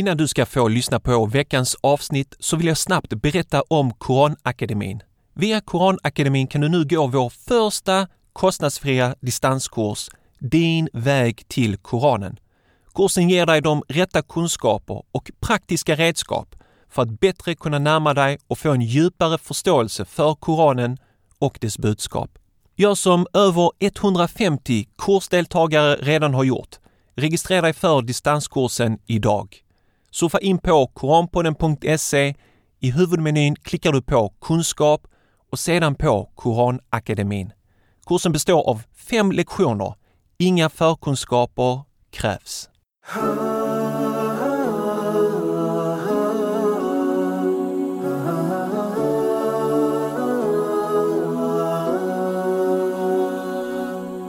Innan du ska få lyssna på veckans avsnitt så vill jag snabbt berätta om Koranakademin. Via Koranakademin kan du nu gå vår första kostnadsfria distanskurs Din väg till Koranen. Kursen ger dig de rätta kunskaper och praktiska redskap för att bättre kunna närma dig och få en djupare förståelse för Koranen och dess budskap. Gör som över 150 kursdeltagare redan har gjort. Registrera dig för distanskursen idag. Surfa in på koranpodden.se. I huvudmenyn klickar du på kunskap och sedan på Koranakademin. Kursen består av fem lektioner. Inga förkunskaper krävs.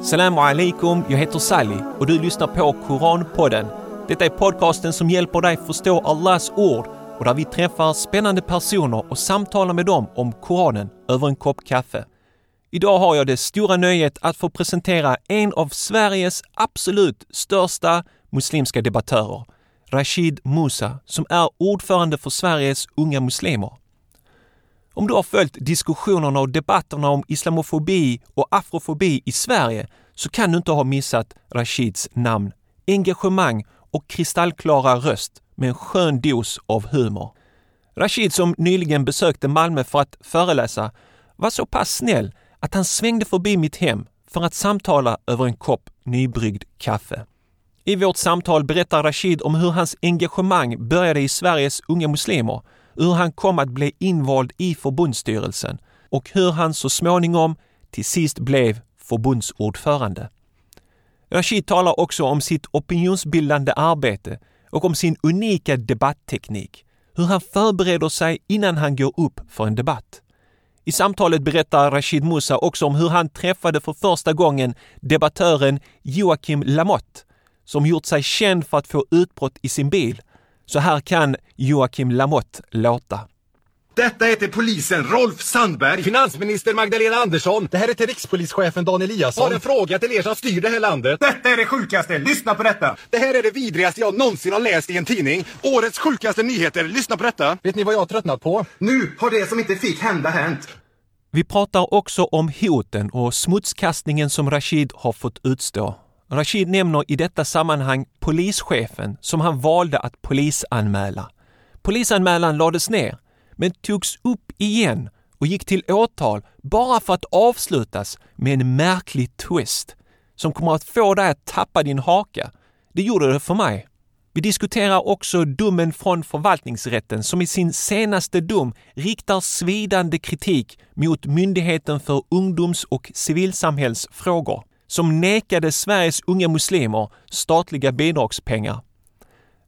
Salam alaikum, jag heter Sally och du lyssnar på Koranpodden. Detta är podcasten som hjälper dig förstå Allahs ord och där vi träffar spännande personer och samtalar med dem om Koranen över en kopp kaffe. Idag har jag det stora nöjet att få presentera en av Sveriges absolut största muslimska debattörer, Rashid Musa, som är ordförande för Sveriges unga muslimer. Om du har följt diskussionerna och debatterna om islamofobi och afrofobi i Sverige så kan du inte ha missat Rashids namn, engagemang och kristallklara röst med en skön dos av humor. Rashid som nyligen besökte Malmö för att föreläsa var så pass snäll att han svängde förbi mitt hem för att samtala över en kopp nybryggd kaffe. I vårt samtal berättar Rashid om hur hans engagemang började i Sveriges unga muslimer, hur han kom att bli invald i förbundsstyrelsen och hur han så småningom till sist blev förbundsordförande. Rashid talar också om sitt opinionsbildande arbete och om sin unika debattteknik, hur han förbereder sig innan han går upp för en debatt. I samtalet berättar Rashid Musa också om hur han träffade för första gången debattören Joakim Lamotte, som gjort sig känd för att få utbrott i sin bil. Så här kan Joakim Lamotte låta. Detta är till polisen Rolf Sandberg. Finansminister Magdalena Andersson. Det här är till rikspolischefen Dan Eliasson. Har en fråga till er som styr det här landet. Detta är det sjukaste. Lyssna på detta. Det här är det vidrigaste jag någonsin har läst i en tidning. Årets sjukaste nyheter. Lyssna på detta. Vet ni vad jag har tröttnat på? Nu har det som inte fick hända hänt. Vi pratar också om hoten och smutskastningen som Rashid har fått utstå. Rashid nämner i detta sammanhang polischefen som han valde att polisanmäla. Polisanmälan lades ner, men togs upp igen och gick till åtal bara för att avslutas med en märklig twist som kommer att få dig att tappa din haka. Det gjorde det för mig. Vi diskuterar också domen från förvaltningsrätten som i sin senaste dom riktar svidande kritik mot Myndigheten för ungdoms och civilsamhällsfrågor som nekade Sveriges unga muslimer statliga bidragspengar.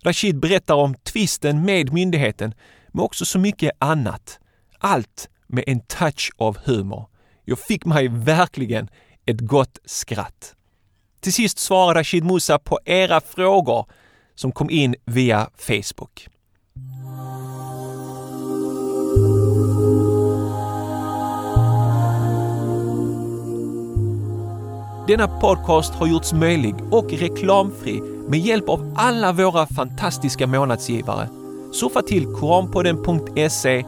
Rashid berättar om tvisten med myndigheten, men också så mycket annat. Allt med en touch av humor. Jag fick mig verkligen ett gott skratt. Till sist svarade Rashid Musa på era frågor som kom in via Facebook. Denna podcast har gjorts möjlig och reklamfri med hjälp av alla våra fantastiska månadsgivare. Surfa till koranpodden.se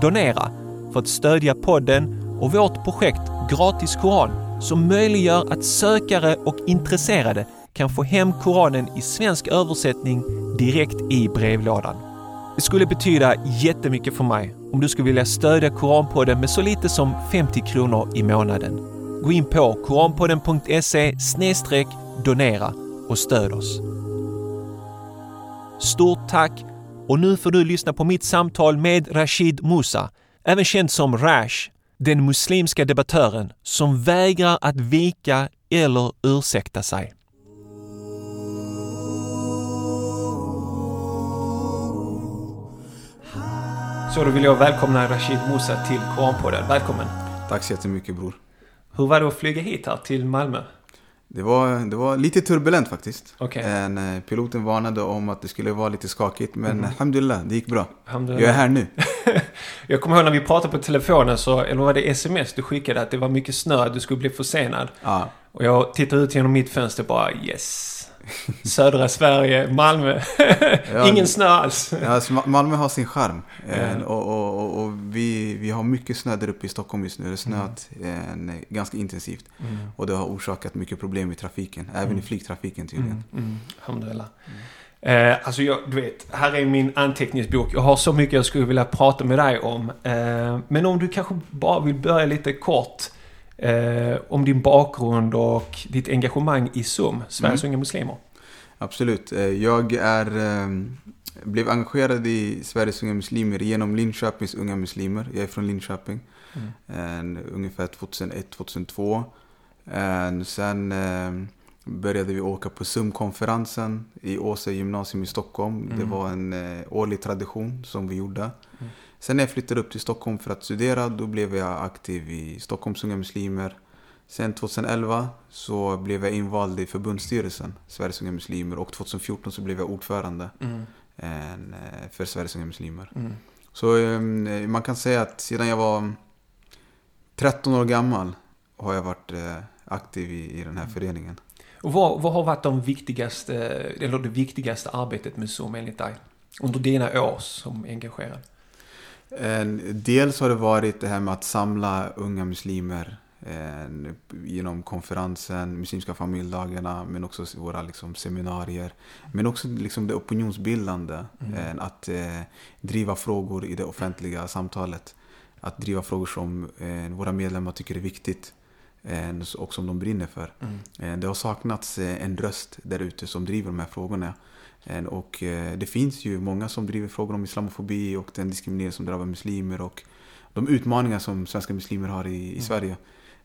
donera för att stödja podden och vårt projekt Gratis Koran som möjliggör att sökare och intresserade kan få hem Koranen i svensk översättning direkt i brevlådan. Det skulle betyda jättemycket för mig om du skulle vilja stödja Koranpodden med så lite som 50 kronor i månaden. Gå in på koranpodden.se donera och stöd oss. Stort tack och nu får du lyssna på mitt samtal med Rashid Musa, även känd som Rash, den muslimska debattören som vägrar att vika eller ursäkta sig. Så då vill jag välkomna Rashid Musa till Koranpodden. Välkommen! Tack så jättemycket bror. Hur var det att flyga hit här till Malmö? Det var, det var lite turbulent faktiskt. Okej. En, eh, piloten varnade om att det skulle vara lite skakigt, men Mhm. alhamdulillah, det gick bra. Jag är här nu. jag kommer ihåg när vi pratade på telefonen, så, eller var det sms du skickade, att det var mycket snö, att du skulle bli försenad. Ja, Och jag tittade ut genom mitt fönster bara yes. Södra Sverige, Malmö. Ja, Ingen snö alls. Alltså, Ma- Malmö har sin charm. Eh, Ja. och och, och, och vi, vi har mycket snö där uppe i Stockholm just nu. Det har snöat eh, ganska intensivt. Mm. Och det har orsakat mycket problem i trafiken. Även i flygtrafiken tydligen. Mm, mm, alhamdulillah. Eh, alltså jag, du vet, här är min anteckningsbok. Jag har så mycket jag skulle vilja prata med dig om. Eh, men om du kanske bara vill börja lite kort. Eh, om din bakgrund och ditt engagemang i SUM, Sveriges Unga Muslimer. Absolut. Eh, Jag är, eh, blev engagerad i Sveriges Unga Muslimer genom Linköpings Unga Muslimer. Jag är från Linköping. Mm. Eh, ungefär 2001-2002. Eh, Sen började vi åka på SUM-konferensen i Åse gymnasium i Stockholm. Det Mm. var en eh, årlig tradition som vi gjorde. Mm. Sen när jag flyttade upp till Stockholm för att studera, då blev jag aktiv i Stockholms Unga Muslimer. Sen 2011 så blev jag invald i förbundsstyrelsen, Sveriges Unga Muslimer. Och 2014 så blev jag ordförande Mm, eh, för Sveriges Unga Muslimer. mm, Så eh, man kan säga att sedan jag var 13 år gammal har jag varit eh, aktiv i, i den här föreningen. Och vad, vad har varit de viktigaste, eller det viktigaste arbetet med SUM enligt dig? Under dina år som engagerad? Dels har det varit det här med att samla unga muslimer genom konferensen, Muslimska familjedagarna, men också våra liksom, seminarier. Men också liksom, det opinionsbildande, eh, att eh, driva frågor i det offentliga samtalet. Att driva frågor som eh, våra medlemmar tycker är viktigt eh, och som de brinner för. Mm. Det har saknats eh, en röst där ute som driver de här frågorna. Eh, Och eh, det finns ju många som driver frågor om islamofobi och den diskriminering som drabbar muslimer och de utmaningar som svenska muslimer har i, i Sverige.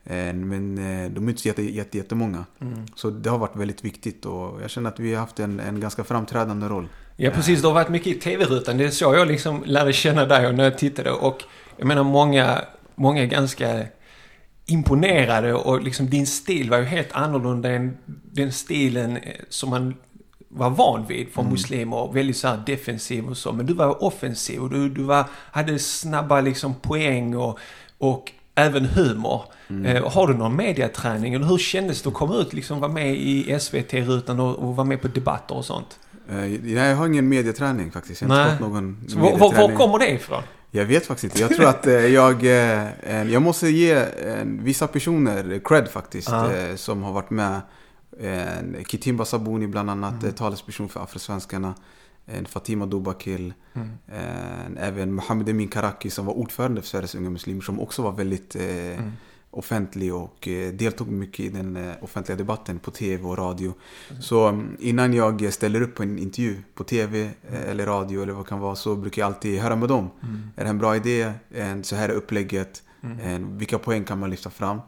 Eh, Men de är inte jätte, jätte, jättemånga. Mm. Så det har varit väldigt viktigt och jag känner att vi har haft en, en ganska framträdande roll. Ja, precis. Det har varit mycket i tv-rutan. Det är så jag liksom lärde känna dig och när jag tittade. Och jag menar, många, många ganska imponerade och liksom din stil var ju helt annorlunda än den stilen som man var van vid från muslimer. Väldigt så defensiv och så. Men du var offensiv och du, du var, hade snabba liksom poäng och, och även humor. Eh, har du någon mediaträning? Eller hur kändes det att komma ut, liksom vara med i SVT-rutan och, och vara med på debatter och sånt? Eh, Nej, jag har ingen medieträning faktiskt. Jag har inte fått någon Så var, var, kommer det ifrån? Jag vet faktiskt inte. Jag tror att eh, jag, eh, eh, jag måste ge eh, vissa personer cred faktiskt. Eh, som har varit med. Eh, Kitimba Sabuni bland annat, Mm. eh, talesperson för afrosvenskarna. Eh, Fatima Dobakil. Mm. Eh, även Mohammed Emin Karaki som var ordförande för Sveriges Unga Muslimer. Som också var väldigt eh, Mm. offentlig och eh, deltog mycket i den eh, offentliga debatten på tv och radio. Så mm, innan jag ställer upp på en intervju på tv eh, eller radio eller vad det kan vara så brukar jag alltid höra med dem. Är det en bra idé? En, så här är upplägget. En, vilka poäng kan man lyfta fram?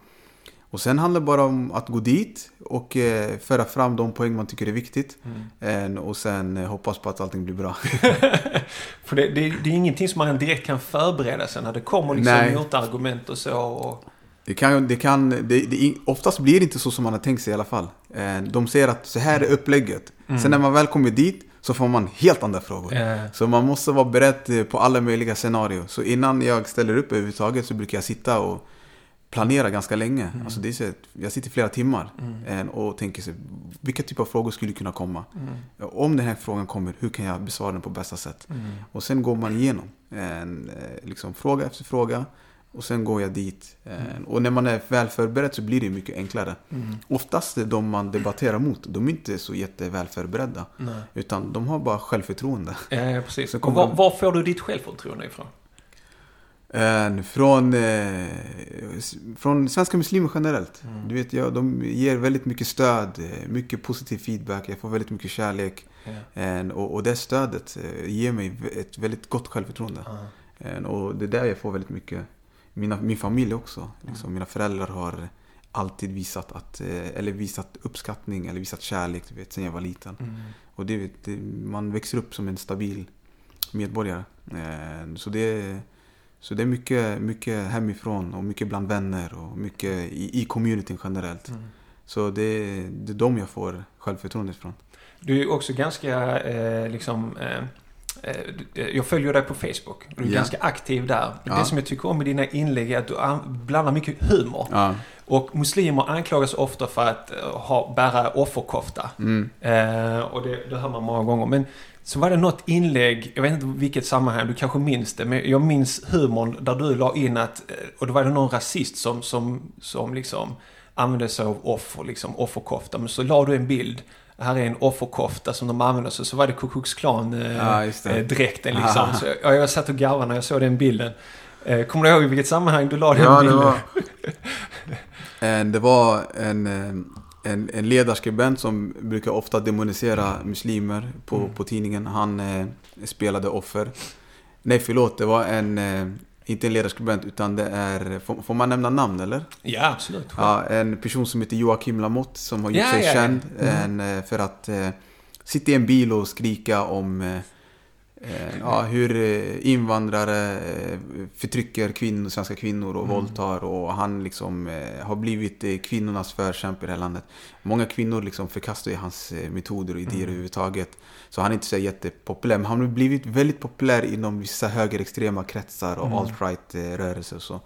Och sen handlar det bara om att gå dit och eh, föra fram de poäng man tycker är viktigt. En, och sen eh, hoppas på att allting blir bra. För det, det, det är ingenting som man direkt kan förbereda sig när det kommer liksom Nej. motargument och så. Och, Det kan, det kan, det, det, oftast blir det inte så som man har tänkt sig i alla fall. Eh, De säger att så här är upplägget. Sen när man väl kommer dit så får man helt andra frågor. eh, Så man måste vara beredd eh, på alla möjliga scenarier. Så innan jag ställer upp överhuvudtaget så brukar jag sitta och planera ganska länge. Alltså det är så, jag sitter flera timmar eh, och tänker så, vilka typer av frågor skulle kunna komma? Om den här frågan kommer, hur kan jag besvara den på bästa sätt? Och sen går man igenom en, eh, liksom, fråga efter fråga. Och sen går jag dit. Eh, Och när man är väl förberedd så blir det mycket enklare. Oftast är de man debatterar mot, de är inte så jätteväl förberedda. nej. Utan de har bara självförtroende. Ja, precis. Och kommer var, de- var får du ditt självförtroende ifrån? Eh, Från, eh, från svenska muslimer generellt. Du vet, ja, de ger väldigt mycket stöd, eh, mycket positiv feedback, jag får väldigt mycket kärlek. Eh, Och, och det stödet ger mig ett väldigt gott självförtroende. Eh, Och det är där jag får väldigt mycket. Mina, min familj också. Liksom, Mina föräldrar har alltid visat, att, eller visat uppskattning eller visat kärlek du vet, sen jag var liten. Mm. Och det, det, man växer upp som en stabil medborgare. Så det, så det är mycket, mycket hemifrån och mycket bland vänner och mycket i, i communityn generellt. Mm. Så det, det är de jag får självförtroende ifrån. Du är också ganska eh, liksom, eh, eh, jag följer dig på Facebook. Du är Ja. ganska aktiv där. Ja. Det som jag tycker om med dina inlägg är att du an- blandar mycket humor. Ja. Och muslimer anklagas ofta för att eh, ha, bära offerkofta. Mm. Eh, och det, det hör man många gånger. Men så var det något inlägg, jag vet inte vilket sammanhang, du kanske minns det, men jag minns humorn där du la in att, eh, och då var det någon rasist som, som, som liksom använde sig av offer, liksom offerkofta. Men så la du en bild, här är en offerkofta som de använder sig så var det Ku Klux Klan eh, det. eh, liksom. Ah. Så jag, jag satt och garvade när jag såg den bilden. Eh, kommer du ihåg i vilket sammanhang du la den Ja, det bilden? var, Eh, det var en, en, en ledarskribent som brukar ofta demonisera muslimer på, Mm. på tidningen. Han eh, spelade offer. Nej, förlåt. Det var en, eh, inte en ledarskribent, utan det är, får, får man nämna namn eller? Ja, absolut. Ja, en person som heter Joakim Lamotte som har gjort Ja, sig ja, ja. känd Mm. en, eh, för att eh, sitta i en bil och skrika om eh, eh, ja, hur eh, invandrare eh, förtrycker kvinnor, svenska kvinnor Mm. och våldtar och han liksom eh, har blivit eh, kvinnornas förkämpe i det här landet. Många kvinnor liksom förkastar hans eh, metoder och idéer Mm. överhuvudtaget. Så han är inte så jättepopulär. Men han har blivit väldigt populär inom vissa högerextrema kretsar och Mm. alt-right eh, rörelser och så.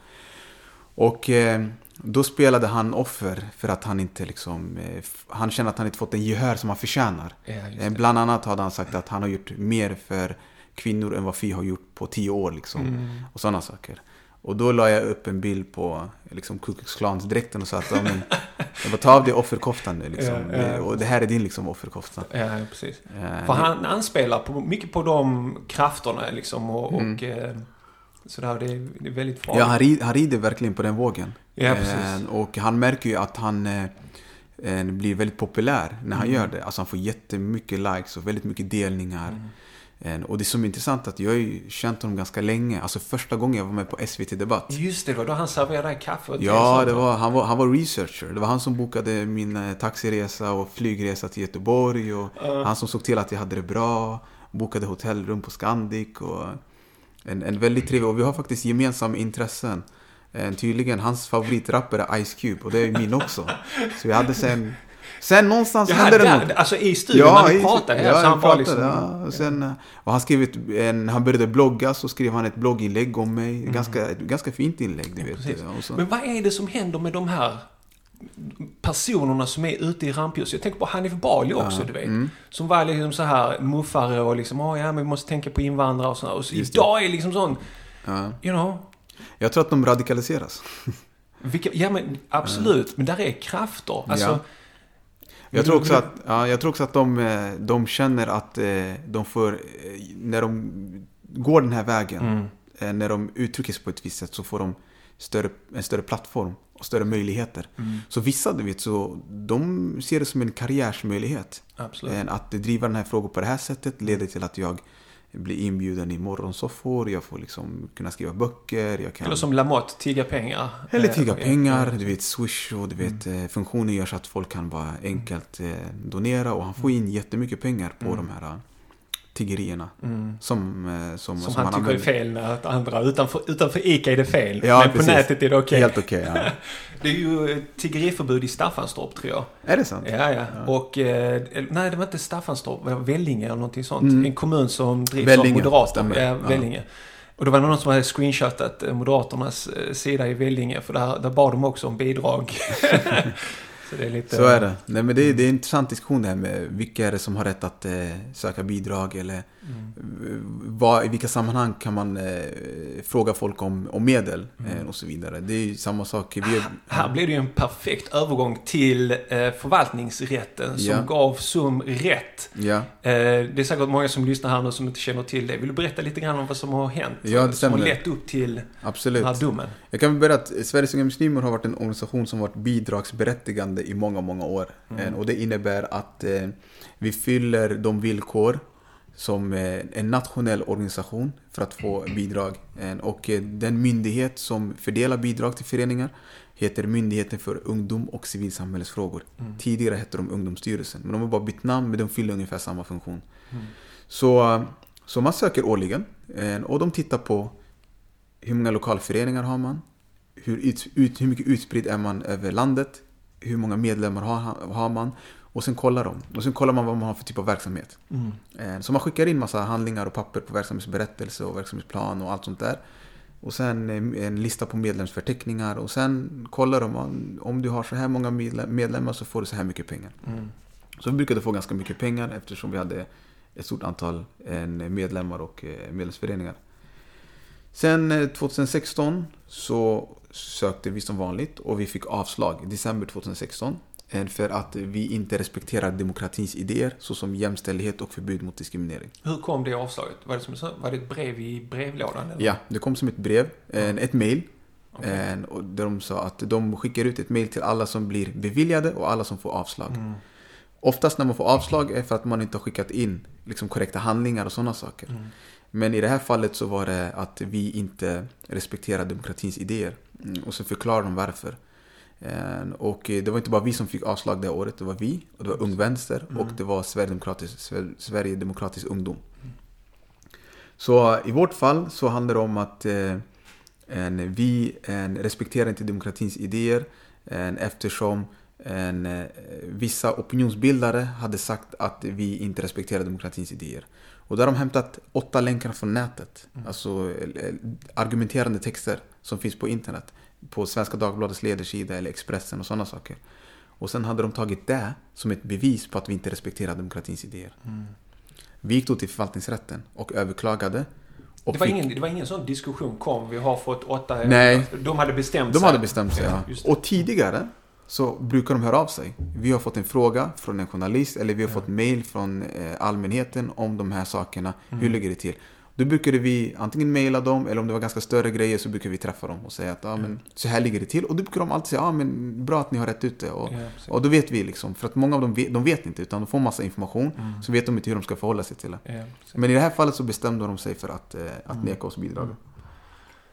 Och eh, då spelade han offer för att han inte liksom, eh, han känner att han inte fått den gehör som han förtjänar. Ja, Eh, bland annat hade han sagt att han har gjort mer för kvinnor än vad Fi har gjort på tio år liksom. Mm. Och sådana saker. Och då la jag upp en bild på liksom Ku Klux Klans dräkten och sa att ja, men, jag bara ta av dig offerkoftan nu liksom. Ja, ja. och det här är din liksom offerkofta. Ja, precis. Eh, För han anspelar på, mycket på de krafterna liksom och, och eh, sådär. Det är, det är väldigt farligt. Ja, han, rid, han rider verkligen på den vågen. Ja, precis. Eh, och han märker ju att han eh, eh, blir väldigt populär när han Mm. gör det. Alltså han får jättemycket likes och väldigt mycket delningar. Mm. Och det som är intressant är att jag har ju känt honom ganska länge. Alltså första gången jag var med på SVT Debatt. Just det, det var då han serverade kaffe och Ja, det va? var, han, var, han var researcher. Det var han som bokade min taxiresa och flygresa till Göteborg. Och Han som såg till att jag hade det bra. Bokade hotellrum på Scandic. Och en, en väldigt trevlig. Och vi har faktiskt gemensamma intressen. Eh, tydligen, hans favoritrappare är Ice Cube. Och det är min också. Så vi hade sen... Sen någonstans Ja, hände det något. alltså i studion när ni i- pratade här ja, så han vi pratade, liksom... ja. och sen, eh, och han skrev ett, en, han började blogga så skrev han ett blogginlägg om mig. Ganska, ett ganska fint inlägg, du vet. Mm. Och så- Men vad är det som händer med de här personerna som är ute i rampljuset? Jag tänker på Hanif Bali också, du vet. Mm. Som var liksom så här muffare och liksom, åh ja, men vi måste tänka på invandrare och sådär. Och så Just det. idag är liksom sån, ja. you know. Jag tror att de radikaliseras. Vilka, ja men absolut, men där är krafter. Alltså, Ja. Jag tror också att, ja, jag tror också att de, eh, de känner att eh, de får, eh, när de går den här vägen, Mm. när de uttrycker sig på ett visst sätt så får de större, en större plattform och större möjligheter. Mm. Så vissa, du vet, så de ser det som en karriärsmöjlighet. Absolut. Eh, Att driva den här frågan på det här sättet leder till att jag blir inbjuden i morgonsoffor, jag får liksom kunna skriva böcker, jag kan... Eller som Lamotte, tigga pengar. Eller Eh, tigga och- pengar, du vet Swish och du vet Mm. eh, funktionen gör så att folk kan bara enkelt eh, donera och han får in jättemycket pengar på de här eh, tiggerierna. Mm. Som, eh, som, Som han tycker är fel när att andra, utanför, utanför ICA är det fel. Ja, men precis. på nätet är det okej. Helt okej, ja. Det är ju eh, tiggeriförbud i Staffanstorp tror jag. Är det sant? Ja, ja. Och, eh, nej det var inte Staffanstorp, det var Vellinge eller någonting sånt. En kommun som drivs Mm. Vellinge, av Moderaterna. Ja, Ja. Vellinge. Och då var det någon som hade screenshotat Moderaternas sida i Vellinge, för där, där bad de också om bidrag. Så det är lite... Så är det. Nej, men det, är, det är en intressant diskussion det här med vilka är det som har rätt att eh, söka bidrag eller Mm. vad, i vilka sammanhang kan man eh, fråga folk om, om medel Mm. eh, och så vidare. Det är ju samma sak. Vi, Här blev det ju en perfekt övergång till eh, förvaltningsrätten som Ja. gav SUM rätt. ja, Eh, det är säkert många som lyssnar här nu som inte känner till det. Vill du berätta lite grann om vad som har hänt? Ja, det som har stämmer. lett upp till absolut. den här domen. Jag kan berätta att Sveriges Unga Muslimer har varit en organisation som varit bidragsberättigande i många, många år. Eh, Och det innebär att eh, vi fyller de villkor som eh, en nationell organisation för att få bidrag. Eh, Och eh, den myndighet som fördelar bidrag till föreningar heter Myndigheten för ungdom och civilsamhällesfrågor. Tidigare hette de Ungdomsstyrelsen, men de har bara bytt namn men de fyller ungefär samma funktion. Så, så man söker årligen eh, och de tittar på hur många lokalföreningar har man? Hur, ut, ut, hur mycket utspridd är man över landet? Hur många medlemmar har, har man? Och sen kollar de. Och sen kollar man vad man har för typ av verksamhet. Eh, Så man skickar in massa handlingar och papper på verksamhetsberättelse och verksamhetsplan och allt sånt där. Och sen eh, en lista på medlemsförteckningar. Och sen kollar de om, du har så här många medle- medlemmar så får du så här mycket pengar. Så vi brukade få ganska mycket pengar eftersom vi hade ett stort antal eh, medlemmar och medlemsföreningar. Sen eh, 2016 så sökte vi som vanligt och vi fick avslag i december 2016. eh, För att vi inte respekterar demokratins idéer såsom jämställdhet och förbud mot diskriminering. Hur kom det avslaget? Var det, som, var det ett brev i brevlådan? Eller? Ja, det kom som ett brev, en, ett mail. Okej. En, och där de sa att de skickar ut ett mail till alla som blir beviljade och alla som får avslag. Mm. Oftast när man får avslag är för att man inte har skickat in liksom, korrekta handlingar och sådana saker. Mm. Men i det här fallet så var det att vi inte respekterar demokratins idéer. Mm, Och så förklarar de varför. Eh, Och det var inte bara vi som fick avslag det året, det var vi, och det var Ung Vänster och det var Sverigedemokratisk, Sver- Sverigedemokratisk Ungdom. Så i vårt fall så handlar det om att eh, en, vi en, respekterar inte demokratins idéer en, eftersom eh, vissa opinionsbildare hade sagt att vi inte respekterar demokratins idéer. Och där har de hämtat åtta länkar från nätet. Alltså eh, argumenterande texter som finns på internet. På Svenska Dagbladets ledarsida eller Expressen och sådana saker. Och sen hade de tagit det som ett bevis på att vi inte respekterar demokratins idéer. Vi gick då till förvaltningsrätten och överklagade. Och Det var, fick- ingen, det var ingen sån diskussion kom, vi har fått åtta... Nej. De hade bestämt De sig. hade bestämt sig, ja. Och tidigare så brukar de höra av sig. Vi har fått en fråga från en journalist eller vi har fått mail från eh, allmänheten om de här sakerna. Mm. Hur ligger det till? Då brukade vi antingen mejla dem eller om det var ganska större grejer så brukar vi träffa dem och säga att ja, men, så här ligger det till. Och då brukar de alltid säga ja, men bra att ni har rätt ut det. Och, Ja, och då vet vi liksom, för att många av dem vet, de vet inte utan de får massa information Mm. så vet de inte hur de ska förhålla sig till det. Ja. Men i det här fallet så bestämde de sig för att, eh, att Mm. neka oss bidrag.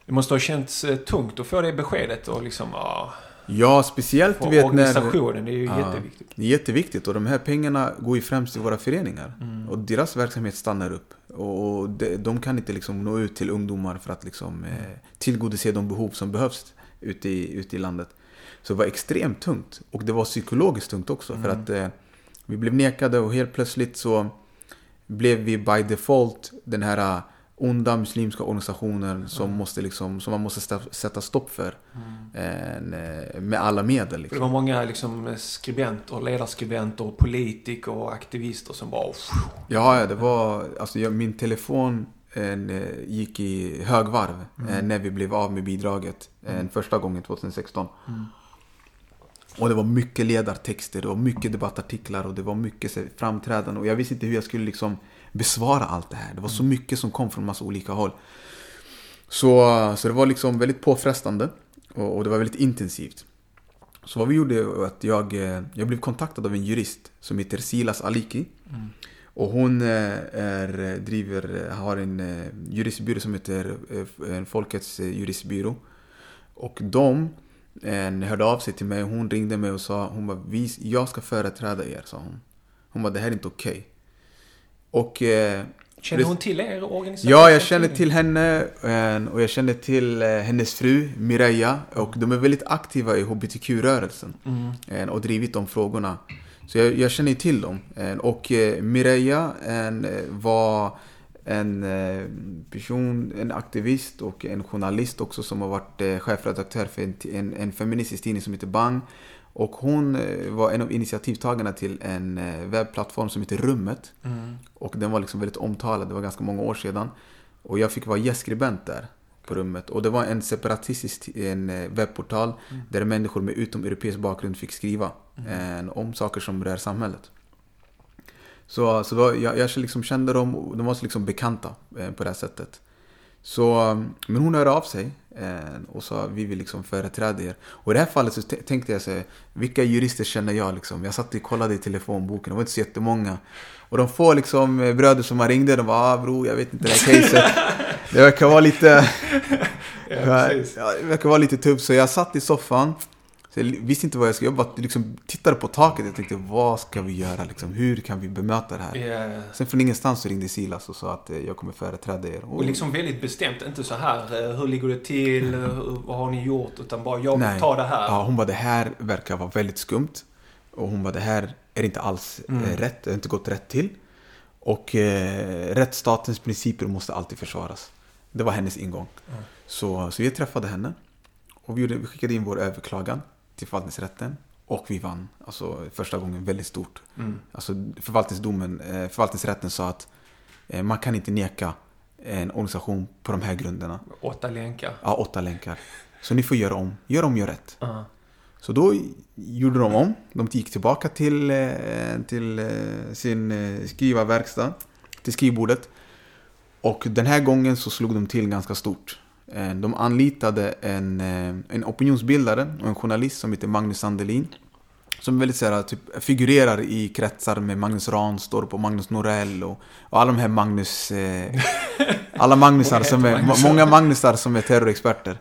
Det måste ha känts eh, tungt att få det beskedet och liksom... Ja, Ja, speciellt du vet när... organisationen, det är ju Ja. jätteviktigt. Det är jätteviktigt och de här pengarna går ju främst till våra föreningar. Mm. Och deras verksamhet stannar upp. Och de, de kan inte liksom nå ut till ungdomar för att liksom, eh, tillgodose de behov som behövs ute i, ute i landet. Så det var extremt tungt. Och det var psykologiskt tungt också. För att eh, vi blev nekade och helt plötsligt så blev vi by default den här eh, onda muslimska organisationen som, måste liksom, som man måste sätta stopp för. En, eh, med alla medel. För det Liksom. var många liksom, skribenter, ledarskribenter, och politiker och aktivister som bara... Ja, ja, det var, alltså jag, min telefon en, eh, gick i högvarv eh, när vi blev av med bidraget eh, första gången 2016. Och det var mycket ledartexter, det var mycket debattartiklar och det var mycket framträdanden och jag visste inte hur jag skulle liksom besvara allt det här. Det var så mycket som kom från massa olika håll. Så, så det var liksom väldigt påfrestande och, och det var väldigt intensivt. Så vad vi gjorde var att jag, eh, jag blev kontaktad av en jurist som heter Silas Aliki. Och hon eh, är, driver, har en eh, juristbyrå som heter en Folkets juristbyrå. Och de eh, hörde av sig till mig. Hon ringde mig och sa hon bara, "Vi- jag ska företräda er, sa hon. Hon bara, det här är inte okej. Och eh, Känner hon till er organisation? Ja, jag känner till henne eh, och jag känner till eh, hennes fru Mireia och de är väldigt aktiva i HBTQ-rörelsen eh, och drivit de frågorna. Så jag, jag känner till dem. Och Mireia eh, var en person, en aktivist och en journalist också som har varit chefredaktör för en, en, en feministisk tidning som heter Bang. Och hon eh, var en av initiativtagarna till en eh, webbplattform som heter Rummet. Och den var liksom väldigt omtalad, det var ganska många år sedan. Och jag fick vara gästskribent där på rummet. Och det var en separatistisk en eh, webbportal där människor med utomeuropeisk bakgrund fick skriva eh, om saker som rör samhället. Så, så då, jag, jag liksom kände dem, de var så liksom bekanta på det här sättet. Så, men hon hörde av sig och sa vi vill liksom företräda er. Och i det här fallet så tänkte jag så här, vilka jurister känner jag liksom? Jag satt och kollade i telefonboken, det var inte så jättemånga. Och de få liksom eh, bröder som man ringde, de var ah bro, jag vet inte det här caset. Det verkar vara lite... Ja, det verkar vara lite tufft. Så jag satt i soffan. Så jag visste inte vad jag skulle göra. Jag bara liksom tittade på taket. Jag tänkte, vad ska vi göra? Liksom, hur kan vi bemöta det här? Ja, Sen från ingenstans så ringde Silas och sa att eh, jag kommer företräda er. Och liksom väldigt bestämt, inte så här, eh, hur ligger det till, eh, hur- vad har ni gjort? Utan bara, jag vill ta det här. Ja, hon bara, det här verkar vara väldigt skumt. Och hon bara, det här är inte alls eh, rätt, det har inte gått rätt till. Och eh, rättsstatens principer måste alltid försvaras. Det var hennes ingång. Så, så vi träffade henne och vi, gjorde, vi skickade in vår överklagan till förvaltningsrätten. Och vi vann, alltså första gången väldigt stort. Alltså förvaltningsdomen, eh, förvaltningsrätten sa att eh, man kan inte neka en organisation på de här grunderna. Åtta länkar. Ja, åtta länkar. Så ni får göra om. Gör om, gör rätt. Ja. Så då gjorde de om. De gick tillbaka till, eh, till sin skrivarverkstad, till skrivbordet. Och den här gången så slog de till ganska stort. Eh, De anlitade en, eh, en opinionsbildare och en journalist som heter Magnus Sandelin. Som väldigt så här, typ, figurerar i kretsar med Magnus Ranstorp och Magnus Norell och, och alla de här Magnus... Eh, alla Magnusar som är, Magnus. många Magnusar som är terrorexperter.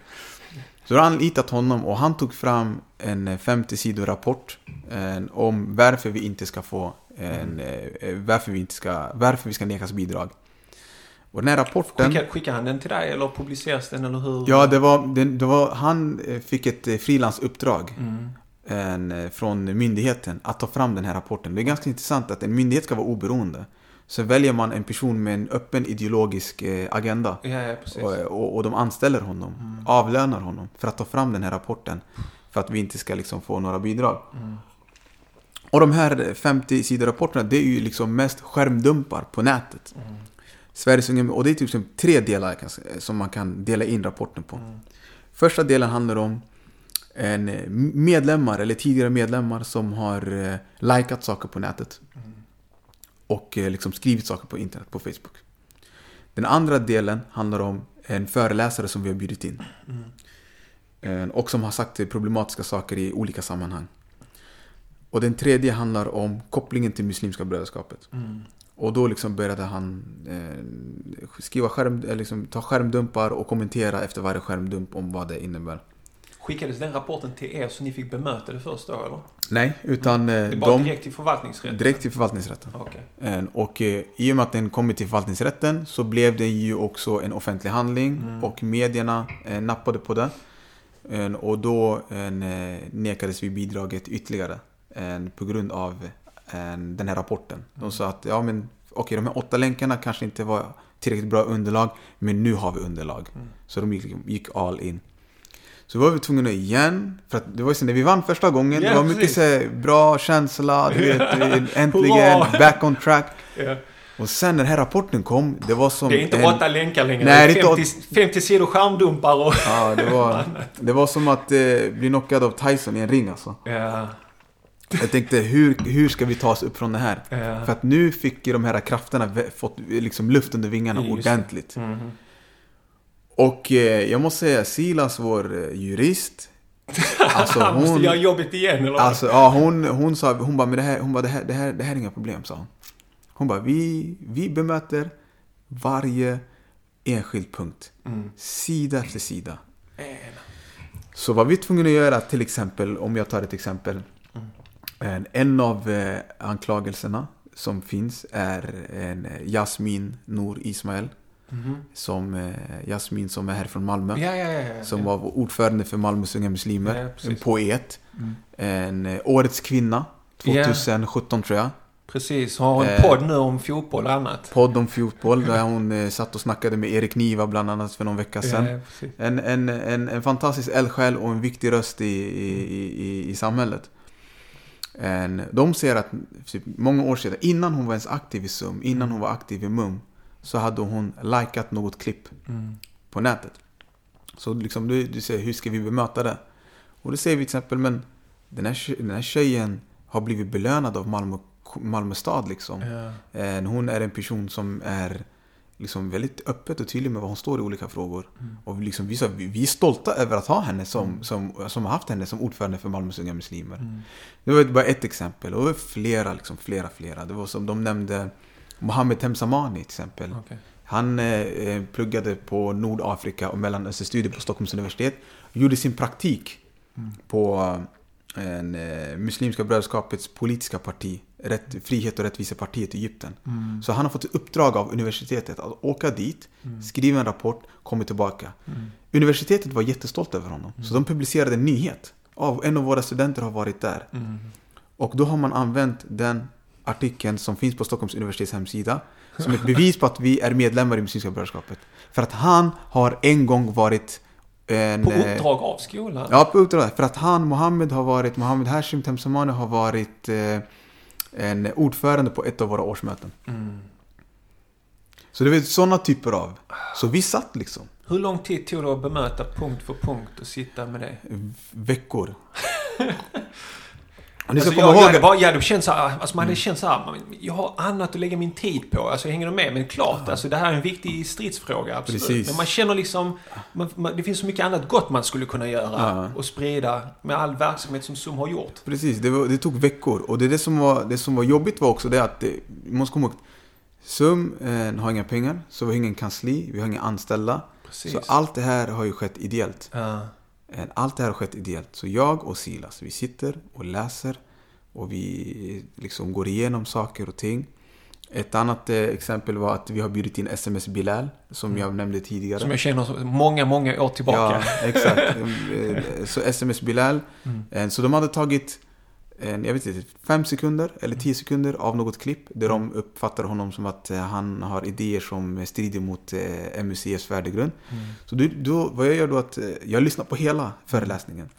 Så då har anlitat honom och han tog fram en 50 sidor rapport eh, om varför vi inte ska få en, eh, varför vi inte ska, varför vi ska nekas bidrag. Och den här rapporten... Skickar, skickar han den till dig eller publiceras den eller hur? Ja, det var, det, det var, han eh, fick ett eh, frilansuppdrag Mm. en, eh, från myndigheten att ta fram den här rapporten. Det är ganska intressant att en myndighet ska vara oberoende. Så väljer man en person med en öppen ideologisk agenda. Ja, ja. Och, och, och de anställer honom, avlönar honom för att ta fram den här rapporten. För att vi inte ska liksom få några bidrag. Och de här 50 sidor rapporterna, det är ju liksom mest skärmdumpar på nätet. Sveriges Unga, och det är typ som tre delar som man kan dela in rapporten på. Första delen handlar om en eh, medlemmar eller tidigare medlemmar som har eh, likat saker på nätet. Och eh, liksom skrivit saker på internet, på Facebook. Den andra delen handlar om en föreläsare som vi har bjudit in. Eh, Och som har sagt problematiska saker i olika sammanhang. Och den tredje handlar om kopplingen till Muslimska brödraskapet. Och då liksom började han eh, skriva skärm, eller liksom, ta skärmdumpar och kommentera efter varje skärmdump om vad det innebär. Skickades den rapporten till er så ni fick bemöta det först då eller? Nej, utan eh, Det bara de... direkt till förvaltningsrätten? Direkt till förvaltningsrätten. Okej. Eh, Och eh, i och med att den kommit till förvaltningsrätten så blev den ju också en offentlig handling Mm. och medierna eh, nappade på det. Eh, Och då eh, nekades vi bidraget ytterligare eh, på grund av eh, den här rapporten. Mm. De sa att ja men okej de här åtta länkarna kanske inte var tillräckligt bra underlag men nu har vi underlag. Mm. Så de gick, gick all in. Så var vi tvungna igen, för att det var ju när vi vann första gången, Ja, det var mycket så här, bra känsla, du vet, äntligen, back on track. Ja. Och sen när den här rapporten kom, det var som Det är inte en... åtta länkar längre. Nej, det är är inte 50, 50 sidor skärmdumpar och... Ja, det var, det var som att eh, bli knockad av Tyson i en ring alltså. Ja, Jag tänkte, hur, hur ska vi ta oss upp från det här? Ja. För att nu fick ju de här krafterna fått liksom luft under vingarna Just ordentligt. Mhm. Och eh, jag måste säga, Silas, vår eh, jurist, alltså Han måste hon... göra jobbet igen eller? Alltså, ja, hon, hon sa, hon bara, men det här, hon bara, det här, det här, det här är inga problem, sa hon. Hon bara, vi, vi bemöter varje enskild punkt. Sida efter sida. Så vad vi är tvungna att göra, till exempel, om jag tar ett exempel. En, en av eh, anklagelserna som finns är en eh, Jasmin Nour Ismail. Som, eh, Jasmin som är här från Malmö. Ja, ja, ja. Som var ordförande för Malmös unga muslimer. En poet. En eh, Årets kvinna. 2017 tror jag. Precis, har en Eh. podd nu om fotboll och annat. Podd om fotboll där hon eh, satt och snackade med Erik Niva bland annat för någon vecka sedan. Ja. En, en, en, en fantastisk eldsjäl och en viktig röst i, i, i, i samhället. En, de ser att typ, många år sedan, innan hon var ens aktiv i SUM, innan hon var aktiv i MUM, så hade hon likat något klipp på nätet. Så liksom, du, du säger, hur ska vi bemöta det? Och då säger vi till exempel, men den här, den här tjejen har blivit belönad av Malmö, Malmö stad liksom. Ja. Eh, Hon är en person som är liksom väldigt öppet och tydlig med vad hon står i olika frågor. Och vi liksom, vi, vi, är stolta över att ha henne som, som, som har haft henne som ordförande för Malmös unga muslimer. Det var bara ett exempel. Och det var flera, liksom, flera, flera. Det var som de nämnde Mohammed Temsamani till exempel. Okej. Han eh, pluggade på Nordafrika och Mellanösternstudier på Stockholms universitet. Gjorde sin praktik på eh, en, eh, Muslimska brödraskapets politiska parti. Rätt, Frihet och rättvisepartiet i Egypten. Så han har fått ett uppdrag av universitetet att åka dit, skriva en rapport, komma tillbaka. Universitetet var jättestolt över honom. Så de publicerade en nyhet. Av, en av våra studenter har varit där. Och då har man använt den artikeln som finns på Stockholms universitets hemsida som ett bevis på att vi är medlemmar i Muslimska brödraskapet. För att han har en gång varit en... På eh, uppdrag av skolan? Ja, på uppdrag. För att han, Mohammed, har varit, Mohammed Hashim Temsamani har varit eh, en ordförande på ett av våra årsmöten. Mm. Så det är sådana typer av. Så vi satt liksom Hur lång tid tog det att bemöta punkt för punkt och sitta med det? veckor. Ni ska Alltså, komma jag, ihåg jag, hade bara, jag hade känt så här, alltså man hade känt så här, "Men jag har annat att lägga min tid på. Alltså hänger du med? Men klart, alltså det här är en viktig stridsfråga, absolut. Precis. Men man känner liksom, man, man, det finns så mycket annat gott man skulle kunna göra Ja. och sprida med all verksamhet som SUM har gjort. Precis, det, var, det tog veckor. Och det, det, som var, det som var jobbigt var också det att, det, vi måste komma ihåg, SUM eh, har inga pengar, så vi har ingen kansli, vi har inga anställda. Precis. Så allt det här har ju skett ideellt. Ja. Eh, Allt det här har skett ideellt. Så jag och Silas, vi sitter och läser och vi liksom går igenom saker och ting. Ett annat eh, exempel var att vi har bjudit in SMS Bilal, som jag nämnde tidigare. Som jag känner många, många år tillbaka. Ja, exakt. Eh, Så SMS Bilal. Mm. Eh, Så de hade tagit, en, jag vet inte, fem sekunder eller tio sekunder av något klipp där Mm. de uppfattar honom som att eh, han har idéer som strider mot eh, MUCFs värdegrund. Mm. Så då, då, vad jag gör då att eh, jag lyssnar på hela föreläsningen.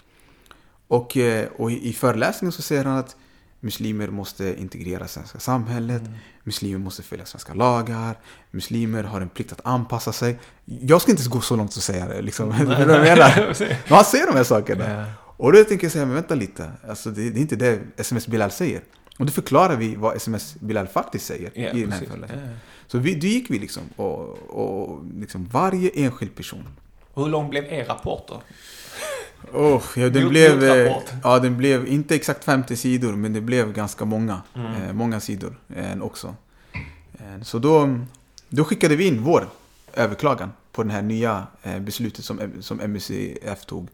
Och, eh, och i i föreläsningen så säger han att muslimer måste integrera svenska samhället, Mm. muslimer måste följa svenska lagar, muslimer har en plikt att anpassa sig. Jag ska inte gå så långt att säga det, liksom. Men han säger de här sakerna. Ja. Och då tänker jag säga, men vänta lite, alltså, det, det är inte det SMS Bilal säger. Och då förklarar vi vad SMS Bilal faktiskt säger Ja, i den här föreläsningen. Ja. Så vi, då gick vi liksom, och, och liksom varje enskild person Hur lång blev er rapport då? Oh, ja, den, blev, eh, ja, den blev inte exakt 50 sidor, men det blev ganska många. Mm. Eh, många sidor eh, också. Eh, så då, då skickade vi in vår överklagan på det här nya eh, beslutet som, som MUCF tog.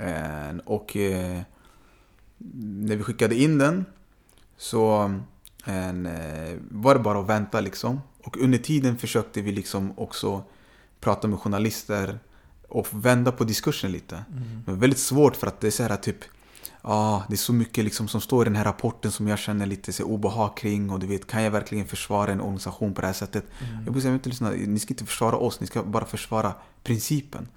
Eh, och eh, när vi skickade in den så eh, var det bara att vänta liksom. Och under tiden försökte vi liksom också prata med journalister och vända på diskursen lite. Det var väldigt svårt för att det är så här typ Ja, det är så mycket liksom som står i den här rapporten som jag känner lite så obehag kring och du vet, kan jag verkligen försvara en organisation på det här sättet? Jag brukar säga, vänta, lyssna, ni ska inte försvara oss, ni ska bara försvara principen.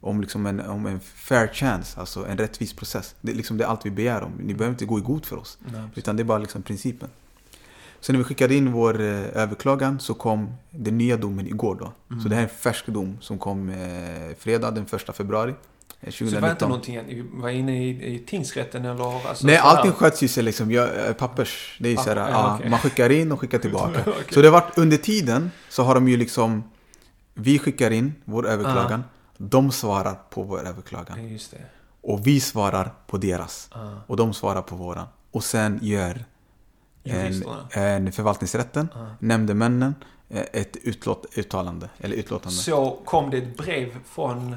Om, liksom en, om en fair chance, alltså en rättvis process. Det är, liksom, det är allt vi begär om. Ni behöver inte gå i god för oss. Nej, Utan det är bara liksom principen. Så när vi skickade in vår eh, överklagan så kom den nya domen igår då. Så det här är en färsk dom som kom eh, fredag den 1 februari eh, Så var inte 2019. någonting, var inne i, i tingsrätten eller? Alltså, Nej, allting sköts ju sig liksom, jag, eh, pappers, det är ju Ah, såhär, ja, ja, okej. man skickar in och skickar tillbaka. Okej. Så det har varit under tiden så har de ju liksom, vi skickar in vår överklagan, de svarar på vår överklagan. Ja, just det. Och vi svarar på deras. Ah. Och de svarar på våran. Och sen gör en, en förvaltningsrätten, Ah. nämndemännen, eh, ett utlåt, uttalande. Eller utlåtande. Så kom det ett brev från,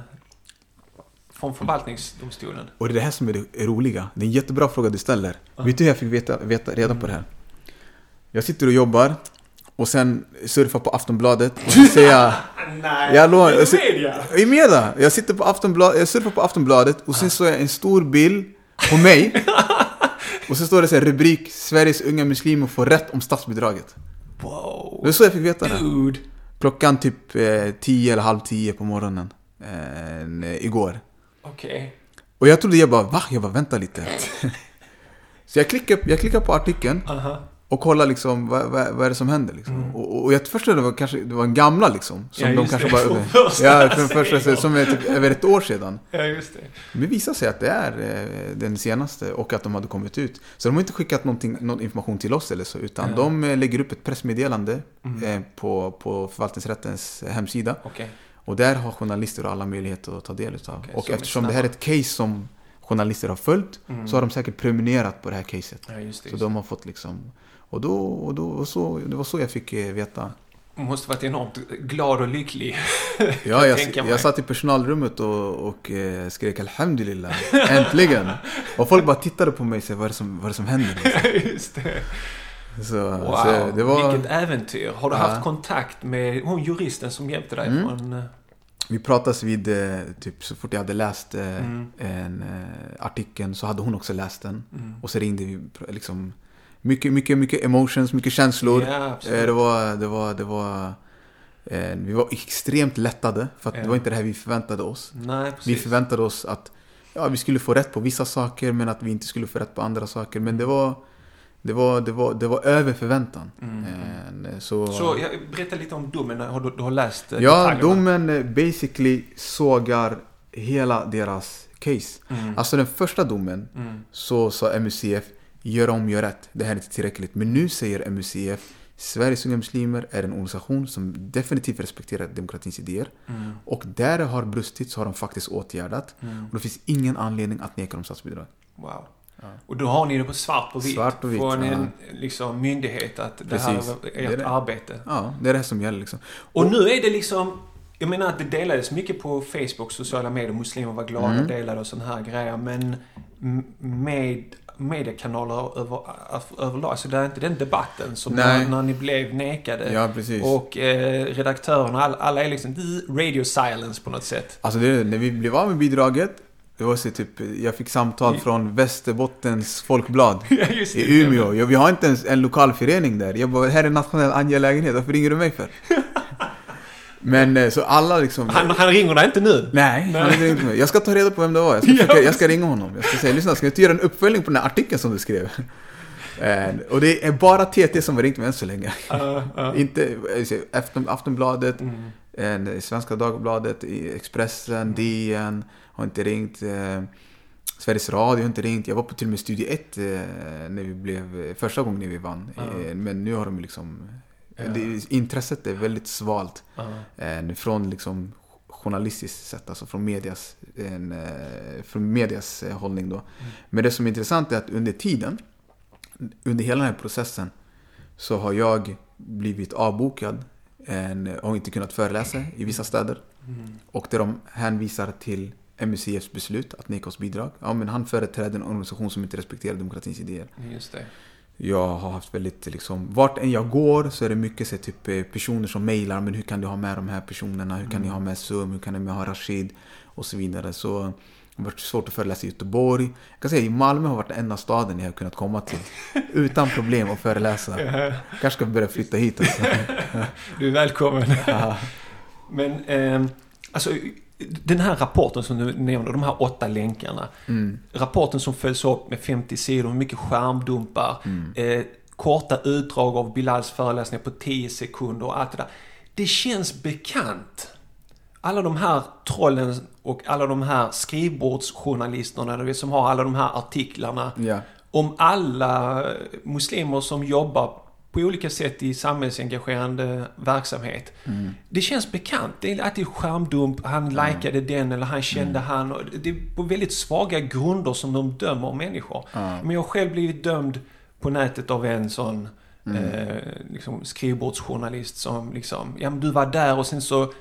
från förvaltningsdomstolen. Och det är det här som är det roliga. Det är en jättebra fråga du ställer. Vet du hur jag fick veta, veta reda på det här? Jag sitter och jobbar och sen surfar på Aftonbladet och så ser jag... Nej, Jag lovar, jag, media! I media! Jag sitter på Aftonbladet, jag surfar på Aftonbladet och sen såg jag en stor bild på mig. Och så står det så här rubrik Sveriges unga muslimer får rätt om statsbidraget. Wow. Det var så jag fick veta det. Dude. Klockan typ eh, 10 eller halv 10 på morgonen. Eh, igår. Okej. Och jag trodde jag bara, va? Jag bara, vänta lite. så jag klickar, jag klickar på artikeln Aha. och kollar liksom vad, vad, vad är det som händer liksom. Och, och jag först trodde det var kanske, det var en gamla liksom. Som Mm. Ja, de kanske det. bara, ja, serien. första, som är typ över ett år sedan. Ja, just det. Men det visade sig att det är eh, den senaste och att de hade kommit ut. Så de har inte skickat någon information till oss eller så, utan Ja. de eh, lägger upp ett pressmeddelande Mm. eh, på, på förvaltningsrättens hemsida. Okej. Och där har journalister alla möjligheter att ta del utav. Okej, och så eftersom det här är ett case som journalister har följt Mm. så har de säkert prenumererat på det här caset. Ja, just det. Så Just de har fått liksom... Och då, och då och så, det var så jag fick eh, veta. det. Måste varit enormt glad och lycklig. Ja, jag, jag satt i personalrummet och, och eh, skrek Alhamdulillah, äntligen! Och folk bara tittade på mig och sa, vad är det som, vad är det som händer? just det. Så, Wow, så det var... vilket äventyr. Har du Ja. haft kontakt med hon juristen som hjälpte dig Mm. från... eh, vi pratades vid, eh, typ så fort jag hade läst eh, Mm. en artikeln så hade hon också läst den. Och så ringde vi liksom mycket, mycket, mycket emotions, mycket känslor. Ja, det var, det var, det var vi var extremt lättade för att Ja. det var inte det här vi förväntade oss. Nej, Vi förväntade oss att ja, vi skulle få rätt på vissa saker men att vi inte skulle få rätt på andra saker. Men det var, det var, det var, det var över förväntan. Eh, så, Mm. Så jag berätta lite om domen. Har du, du har läst eh, ja, detaljerna? domen eh, basically sågar hela deras case. Mm. Alltså den första domen så sa MUCF gör om, gör rätt. Det här är inte tillräckligt. Men nu säger MUCF Sveriges unga muslimer är en organisation som definitivt respekterar demokratins idéer. Mm. Och där det har brustit så har de faktiskt åtgärdat. Och det finns ingen anledning att neka dem statsbidrag. Wow. Och då har ni det på svart på vitt. Svart och vitt, Från ja. en liksom, myndighet att det Precis. här är Det är ert det. arbete. Ja, det är det som gäller liksom. Och nu är det liksom... Jag menar att det delades mycket på Facebook, sociala medier. Muslimer var glada Mm. och delade och sådana här grejer. Men med mediekanaler över, överlag, så det är inte den debatten som när, när ni blev nekade. Ja, precis. Och eh, redaktörerna, alla, alla är liksom radio silence på något sätt. Alltså det, när vi blev av med bidraget, det var så typ, jag fick samtal från Västerbottens Folkblad Ja, det. i Umeå. Ja, vi har inte ens en lokal förening där. Jag bara, här är en nationell angelägenhet, varför ringer du mig för? Men eh, så alla liksom... Han, han ringer dig inte nu? Nej, han har inte mig. Jag ska ta reda på vem det var. Jag ska, försöka, jag ska ringa honom. Jag ska säga, lyssna, ska vi inte göra en uppföljning på den här artikeln som du skrev? Eh, Och det är bara TT som har ringt mig än så länge. Inte eh, så Afton, Aftonbladet, eh, Svenska Dagbladet, Expressen, DN har inte ringt. Eh, Sveriges Radio har inte ringt. Jag var på till och med Studio 1 eh, när vi blev, första gången när vi vann. Eh, Men nu har de liksom, det, intresset är väldigt svalt. Eh, från liksom journalistiskt sätt, alltså från medias, en, eh, från medias hållning då. Men det som är intressant är att under tiden, under hela den här processen, så har jag blivit avbokad en, och har inte kunnat föreläsa i vissa städer. Och där de hänvisar till MUCFs beslut att neka oss bidrag. Ja, men han företräder en organisation som inte respekterar demokratins idéer. Just det. Jag har haft väldigt, liksom, vart än jag går så är det mycket så, typ, eh, personer som mejlar. Men hur kan du ha med de här personerna? Hur kan ni ha med Sum? Hur kan ni ha Rashid? Och så vidare. Så det har varit svårt att föreläsa i Göteborg. Jag kan säga att Malmö har varit den enda staden jag har kunnat komma till. Utan problem att föreläsa. Kanske ska börja flytta hit alltså. Du är välkommen. Men, eh, alltså, den här rapporten som du nämnde, de här åtta länkarna. Rapporten som följs upp med 50 sidor, mycket skärmdumpar. Eh, korta utdrag av Bilals föreläsningar på 10 sekunder och allt det där. Det känns bekant. Alla de här trollen och alla de här skrivbordsjournalisterna som har alla de här artiklarna Ja. om alla muslimer som jobbar på olika sätt i samhällsengagerande verksamhet. Det känns bekant. Det är alltid skärmdump, han likade den eller han kände han. Och det är på väldigt svaga grunder som de dömer människor. Men jag har själv blivit dömd på nätet av en sån eh, liksom skrivbordsjournalist som liksom, ja men du var där och sen så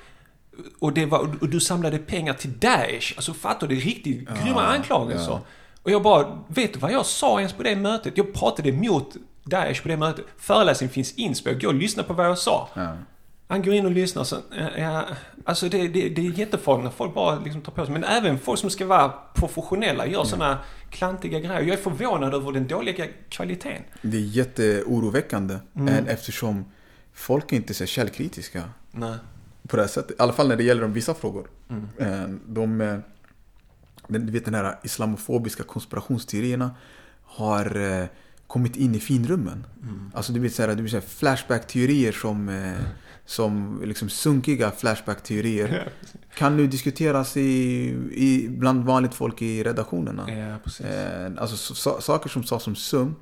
och, det var, och du samlade pengar till Daesh. Alltså fattar du? Det är riktigt grymma anklagelser. Och jag bara, vet du vad jag sa ens på det mötet? Jag pratade emot Daesh på det mötet. Föreläsningen finns inspelad. Gå och lyssna på vad jag sa. Han går in och lyssnar så, ja, alltså det, det, det är jättefarligt när folk bara liksom tar på sig. Men även folk som ska vara professionella gör sådana klantiga grejer. Jag är förvånad över den dåliga kvaliteten. Det är jätteoroväckande. Mm. Eftersom folk är inte så källkritiska. Nej. på det här sättet. I alla fall när det gäller om vissa frågor. Eh, De, eh, du vet den här islamofobiska konspirationsteorierna har eh, kommit in i finrummen. Alltså du vet såhär, du vet, såhär flashback-teorier som, eh, som liksom sunkiga flashback-teorier. kan nu diskuteras i, i, bland vanligt folk i redaktionerna. Ja. Eh, alltså så, så, saker som sades som SUM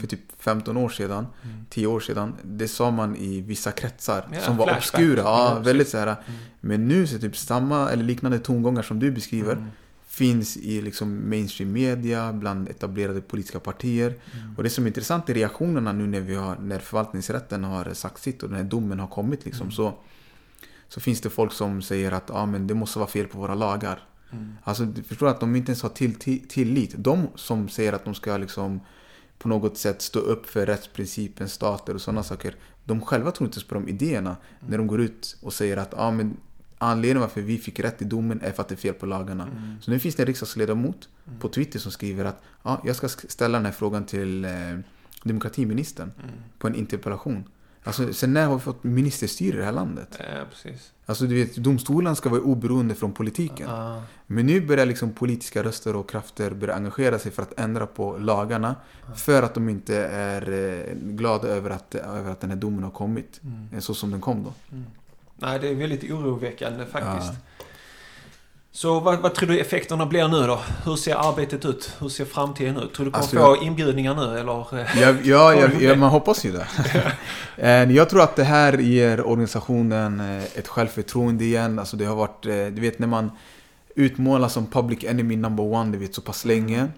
för typ 15 år sedan, 10 år sedan. Det sa man i vissa kretsar Ja, som var flashback. obskura. Ja, Ja, väldigt så här. Men nu så typ samma eller liknande tongångar som du beskriver finns i liksom mainstream media, bland etablerade politiska partier. Och det som är intressant är reaktionerna nu när, vi har, när förvaltningsrätten har sagt sitt och den här domen har kommit. Liksom, så, så finns det folk som säger att ah, men det måste vara fel på våra lagar. Alltså, du förstår att de inte ens har till, till, tillit. De som säger att de ska liksom på något sätt stå upp för rättsprincipen, stater och sådana saker. De själva tror inte ens på de idéerna när de går ut och säger att ah, men anledningen varför vi fick rätt i domen är för att det är fel på lagarna. Mm. Så nu finns det en riksdagsledamot på Twitter som skriver att ja, jag ska sk- ställa den här frågan till eh, demokratiministern Mm. på en interpellation. Alltså, sen när har vi fått ministerstyre i det här landet? Ja, precis. Alltså du vet, domstolen ska vara oberoende från politiken. Ja. Men nu börjar liksom politiska röster och krafter börja engagera sig för att ändra på lagarna. För att de inte är eh, glada över att, över att den här domen har kommit. Mm. eh, Så som den kom då. Nej, det är väldigt oroväckande faktiskt. Så vad, vad tror du effekterna blir nu då? Hur ser arbetet ut? Hur ser framtiden ut? Tror du kommer Alltså, få jag- inbjudningar nu eller? Ja, ja, Har ja, ja man hoppas ju det. Eh, jag tror att det här ger organisationen eh, ett självförtroende igen. Alltså det har varit, eh, du vet när man utmålas som public enemy number one, du vet så pass länge.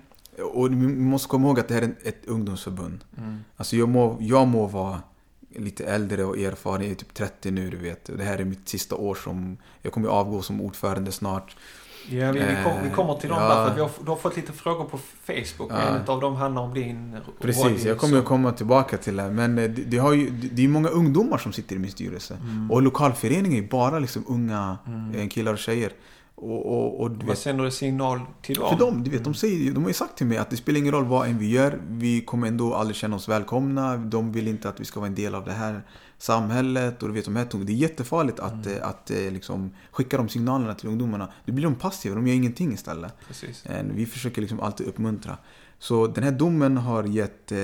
Och vi måste komma ihåg att det här är ett ungdomsförbund. Mm. Alltså jag må, jag må vara lite äldre och erfaren, jag är typ 30 nu du vet. Det här är mitt sista år som, jag kommer avgå som ordförande snart. Ja, vi, vi, kom, vi kommer till dem Ja. där. För vi har, du har fått lite frågor på Facebook. Ja. En av dem handlar om din Precis, jag kommer som- komma tillbaka till det. Men eh, det, det, har ju, det, är många ungdomar som sitter i min styrelse. Mm. Och lokalföreningen är bara liksom unga eh, killar och tjejer. Och, och, och du Vad sänder du signal till dem? för dem, du vet, de, säger, de har ju sagt till mig att det spelar ingen roll vad än vi gör. Vi kommer ändå aldrig känna oss välkomna. De vill inte att vi ska vara en del av det här samhället. Och du vet, de här tog- Det är jättefarligt att, eh, att eh, liksom, skicka de signalerna till ungdomarna. Då blir de passiva, de gör ingenting istället. Precis. Eh, Vi försöker liksom alltid uppmuntra. Så den här domen har gett eh,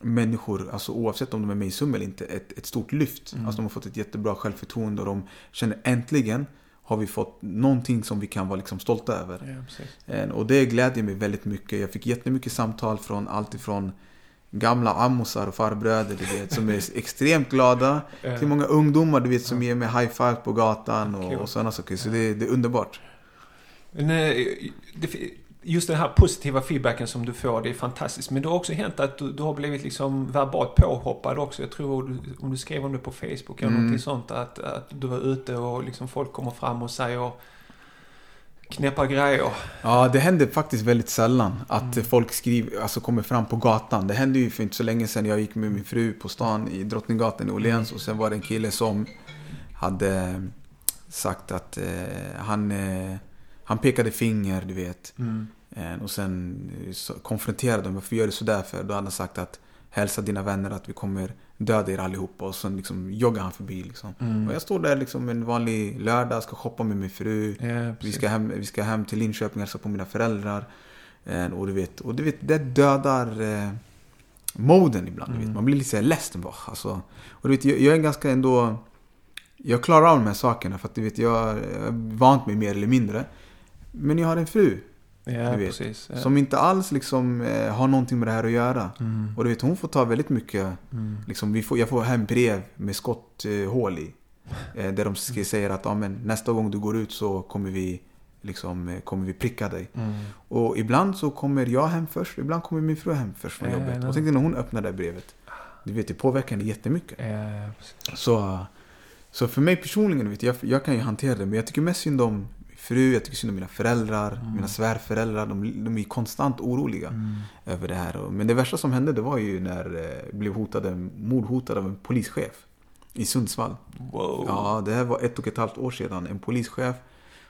människor, alltså oavsett om de är med i SUM eller inte, ett, ett stort lyft. Mm. Alltså de har fått ett jättebra självförtroende och de känner äntligen har vi fått någonting som vi kan vara liksom stolta över. Ja. Eh, Och det glädjer mig väldigt mycket. Jag fick jättemycket samtal från allt ifrån gamla ammosar och farbröder du vet, som är extremt glada. Ja. Till många ungdomar du vet, som ger mig high five på gatan och, och sådana saker. Så det, det är underbart. Men, eh, det, just den här positiva feedbacken som du får, det är fantastiskt. Men det har också hänt att du, du har blivit liksom verbalt påhoppad också. Jag tror du, om du skrev om det på Facebook eller Mm. någonting sånt. Att, att du var ute och liksom folk kommer fram och säger knäppa grejer. Ja, det händer faktiskt väldigt sällan att Mm. folk skriver, alltså kommer fram på gatan. Det hände ju för inte så länge sedan. Jag gick med min fru på stan i Drottninggatan i Åhléns och sen var det en kille som hade sagt att eh, han, eh, han pekade finger, du vet. Eh, och sen eh, konfronterade de, varför gör du sådär för? Då hade han sagt att hälsa dina vänner att vi kommer döda er allihopa. Och sen liksom joggar han förbi liksom. Mm. Och jag står där liksom en vanlig lördag, ska shoppa med min fru. Ja, Vi ska, hem, vi ska hem till Linköping och hälsa på mina föräldrar. Eh, och du vet, och du vet det dödar eh, moden ibland. Du vet. Mm. Man blir lite ledsen bara. Alltså. Och du vet, jag, jag är ganska ändå... Jag klarar av de här sakerna för att du vet, jag har vant mig mer eller mindre. Men jag har en fru Ja, vet, precis. Ja. som inte alls liksom eh, har någonting med det här att göra. Mm. Och du vet, hon får ta väldigt mycket... Mm. Liksom, vi får, jag får hem brev med skotthål i. Eh, där de säger att ja, men, nästa gång du går ut så kommer vi, liksom, eh, kommer vi pricka dig. Mm. Och ibland så kommer jag hem först, ibland kommer min fru hem först från jobbet. ja. Och tänkte när hon öppnar det brevet. Du vet, det påverkar henne jättemycket. Ja. Så, så för mig personligen, vet, jag, jag kan ju hantera det. Men jag tycker mest synd om fru, jag tycker synd om mina föräldrar, Mm. mina svärföräldrar. De, de är konstant oroliga Mm. över det här. Men det värsta som hände det var ju när eh, jag blev hotade, mordhotad av en polischef i Sundsvall. Wow. Ja, det här var ett och ett halvt år sedan. En polischef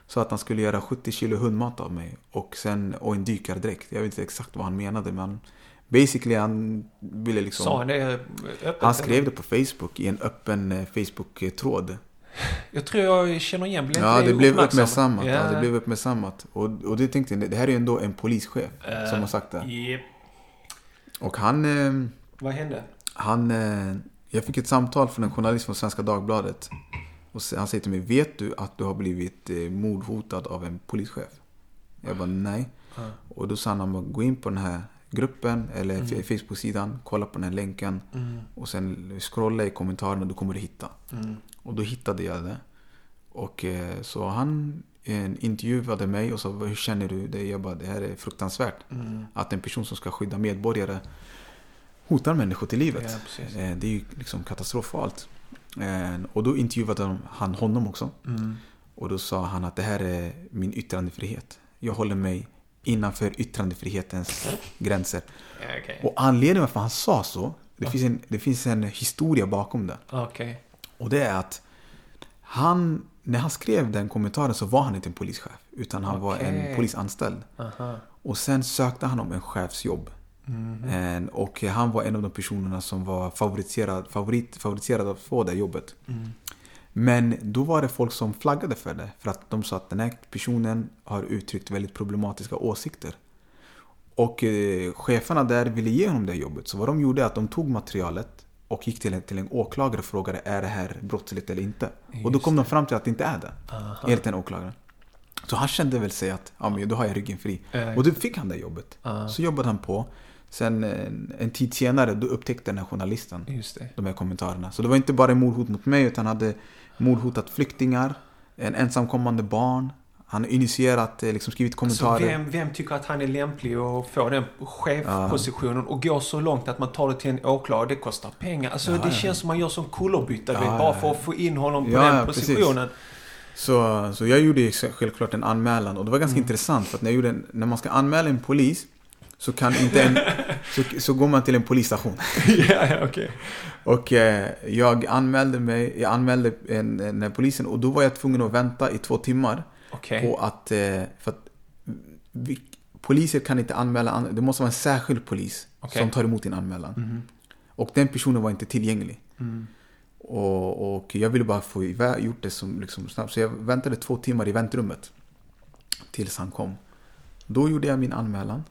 sa att han skulle göra 70 kilo hundmat av mig och, sen, och en dykardräkt. Jag vet inte exakt vad han menade men basically han ville liksom... Sa han det öppet? han skrev det på Facebook i en öppen eh, Facebook-tråd. Jag tror jag känner igen. Blev Ja, det blev uppmärksammat? Ja. det blev uppmärksammat. Och, och det tänkte jag, det här är ju ändå en polischef Eh, som har sagt det. Japp. Och han... Eh, Vad hände? Han, eh, jag fick ett samtal från en journalist från Svenska Dagbladet. Och han säger till mig, vet du att du har blivit eh, mordhotad av en polischef? Jag bara, nej. Ja. Och då sa han, gå in på den här gruppen eller Mm. mm. Facebook-sidan, kolla på den här länken Mm. och sen scrolla i kommentarerna, då kommer du hitta. Mm. Och då hittade jag det. Och eh, så han eh, intervjuade mig och sa, hur känner du det? Jag bara, det här är fruktansvärt. Mm. Att en person som ska skydda medborgare hotar människor till livet. Ja. Eh, Det är ju liksom katastrofalt. Och då intervjuade de- han honom också. Mm. Och då sa han att det här är min yttrandefrihet. Jag håller mig innanför yttrandefrihetens gränser. Ja, Okej. Och anledningen varför han sa så, det finns en, det finns en historia bakom det. Okej. Och det är att han när han skrev den kommentaren så var han inte en polischef. Utan han var Okej. en polisanställd. Aha. Och sen sökte han om en chefsjobb. Eh, Och han var en av de personerna som var favoritiserad, favorit, favoritiserad att få det jobbet. Men då var det folk som flaggade för det. För att de sa att den här personen har uttryckt väldigt problematiska åsikter. Och eh, cheferna där ville ge honom det jobbet. Så vad de gjorde är att de tog materialet och gick till en, till en åklagare och frågade är det här brottsligt eller inte. och då kom de fram till att det inte är det. Enligt den åklagaren. Så han kände väl sig att ja, men då har jag ryggen fri. Ja, och då fick han det jobbet. Så jobbade han på. Sen en, en tid senare då upptäckte den här journalisten Just det. de här kommentarerna. Så det var inte bara mordhot mot mig utan han hade mordhotat flyktingar, en ensamkommande barn. Han har initierat, eh, liksom skrivit Så kommentarer. vem, vem tycker att han är lämplig att få den chefpositionen och gå så långt att man tar det till en åklagare? Det kostar pengar. Alltså det känns som man gör som kullerbytta, Ja, bara ja, för ja. att få in honom på Ja, den ja, precis. positionen. Så, så jag gjorde självklart en anmälan och det var ganska intressant för att när, jag gjorde en, när man ska anmäla en polis så kan inte en, så, så går man till en polisstation. ja, ja, okej. Och eh, jag anmälde mig, jag anmälde en, här polisen och då var jag tvungen att vänta i två timmar Okej. på att, eh, för att vi, poliser kan inte anmäla, an- det måste vara en särskild polis Okej. som tar emot din anmälan. Och den personen var inte tillgänglig. Och, och jag ville bara få gjort det som, liksom, snabbt. Så jag väntade två timmar i väntrummet. Tills han kom. Då gjorde jag min anmälan.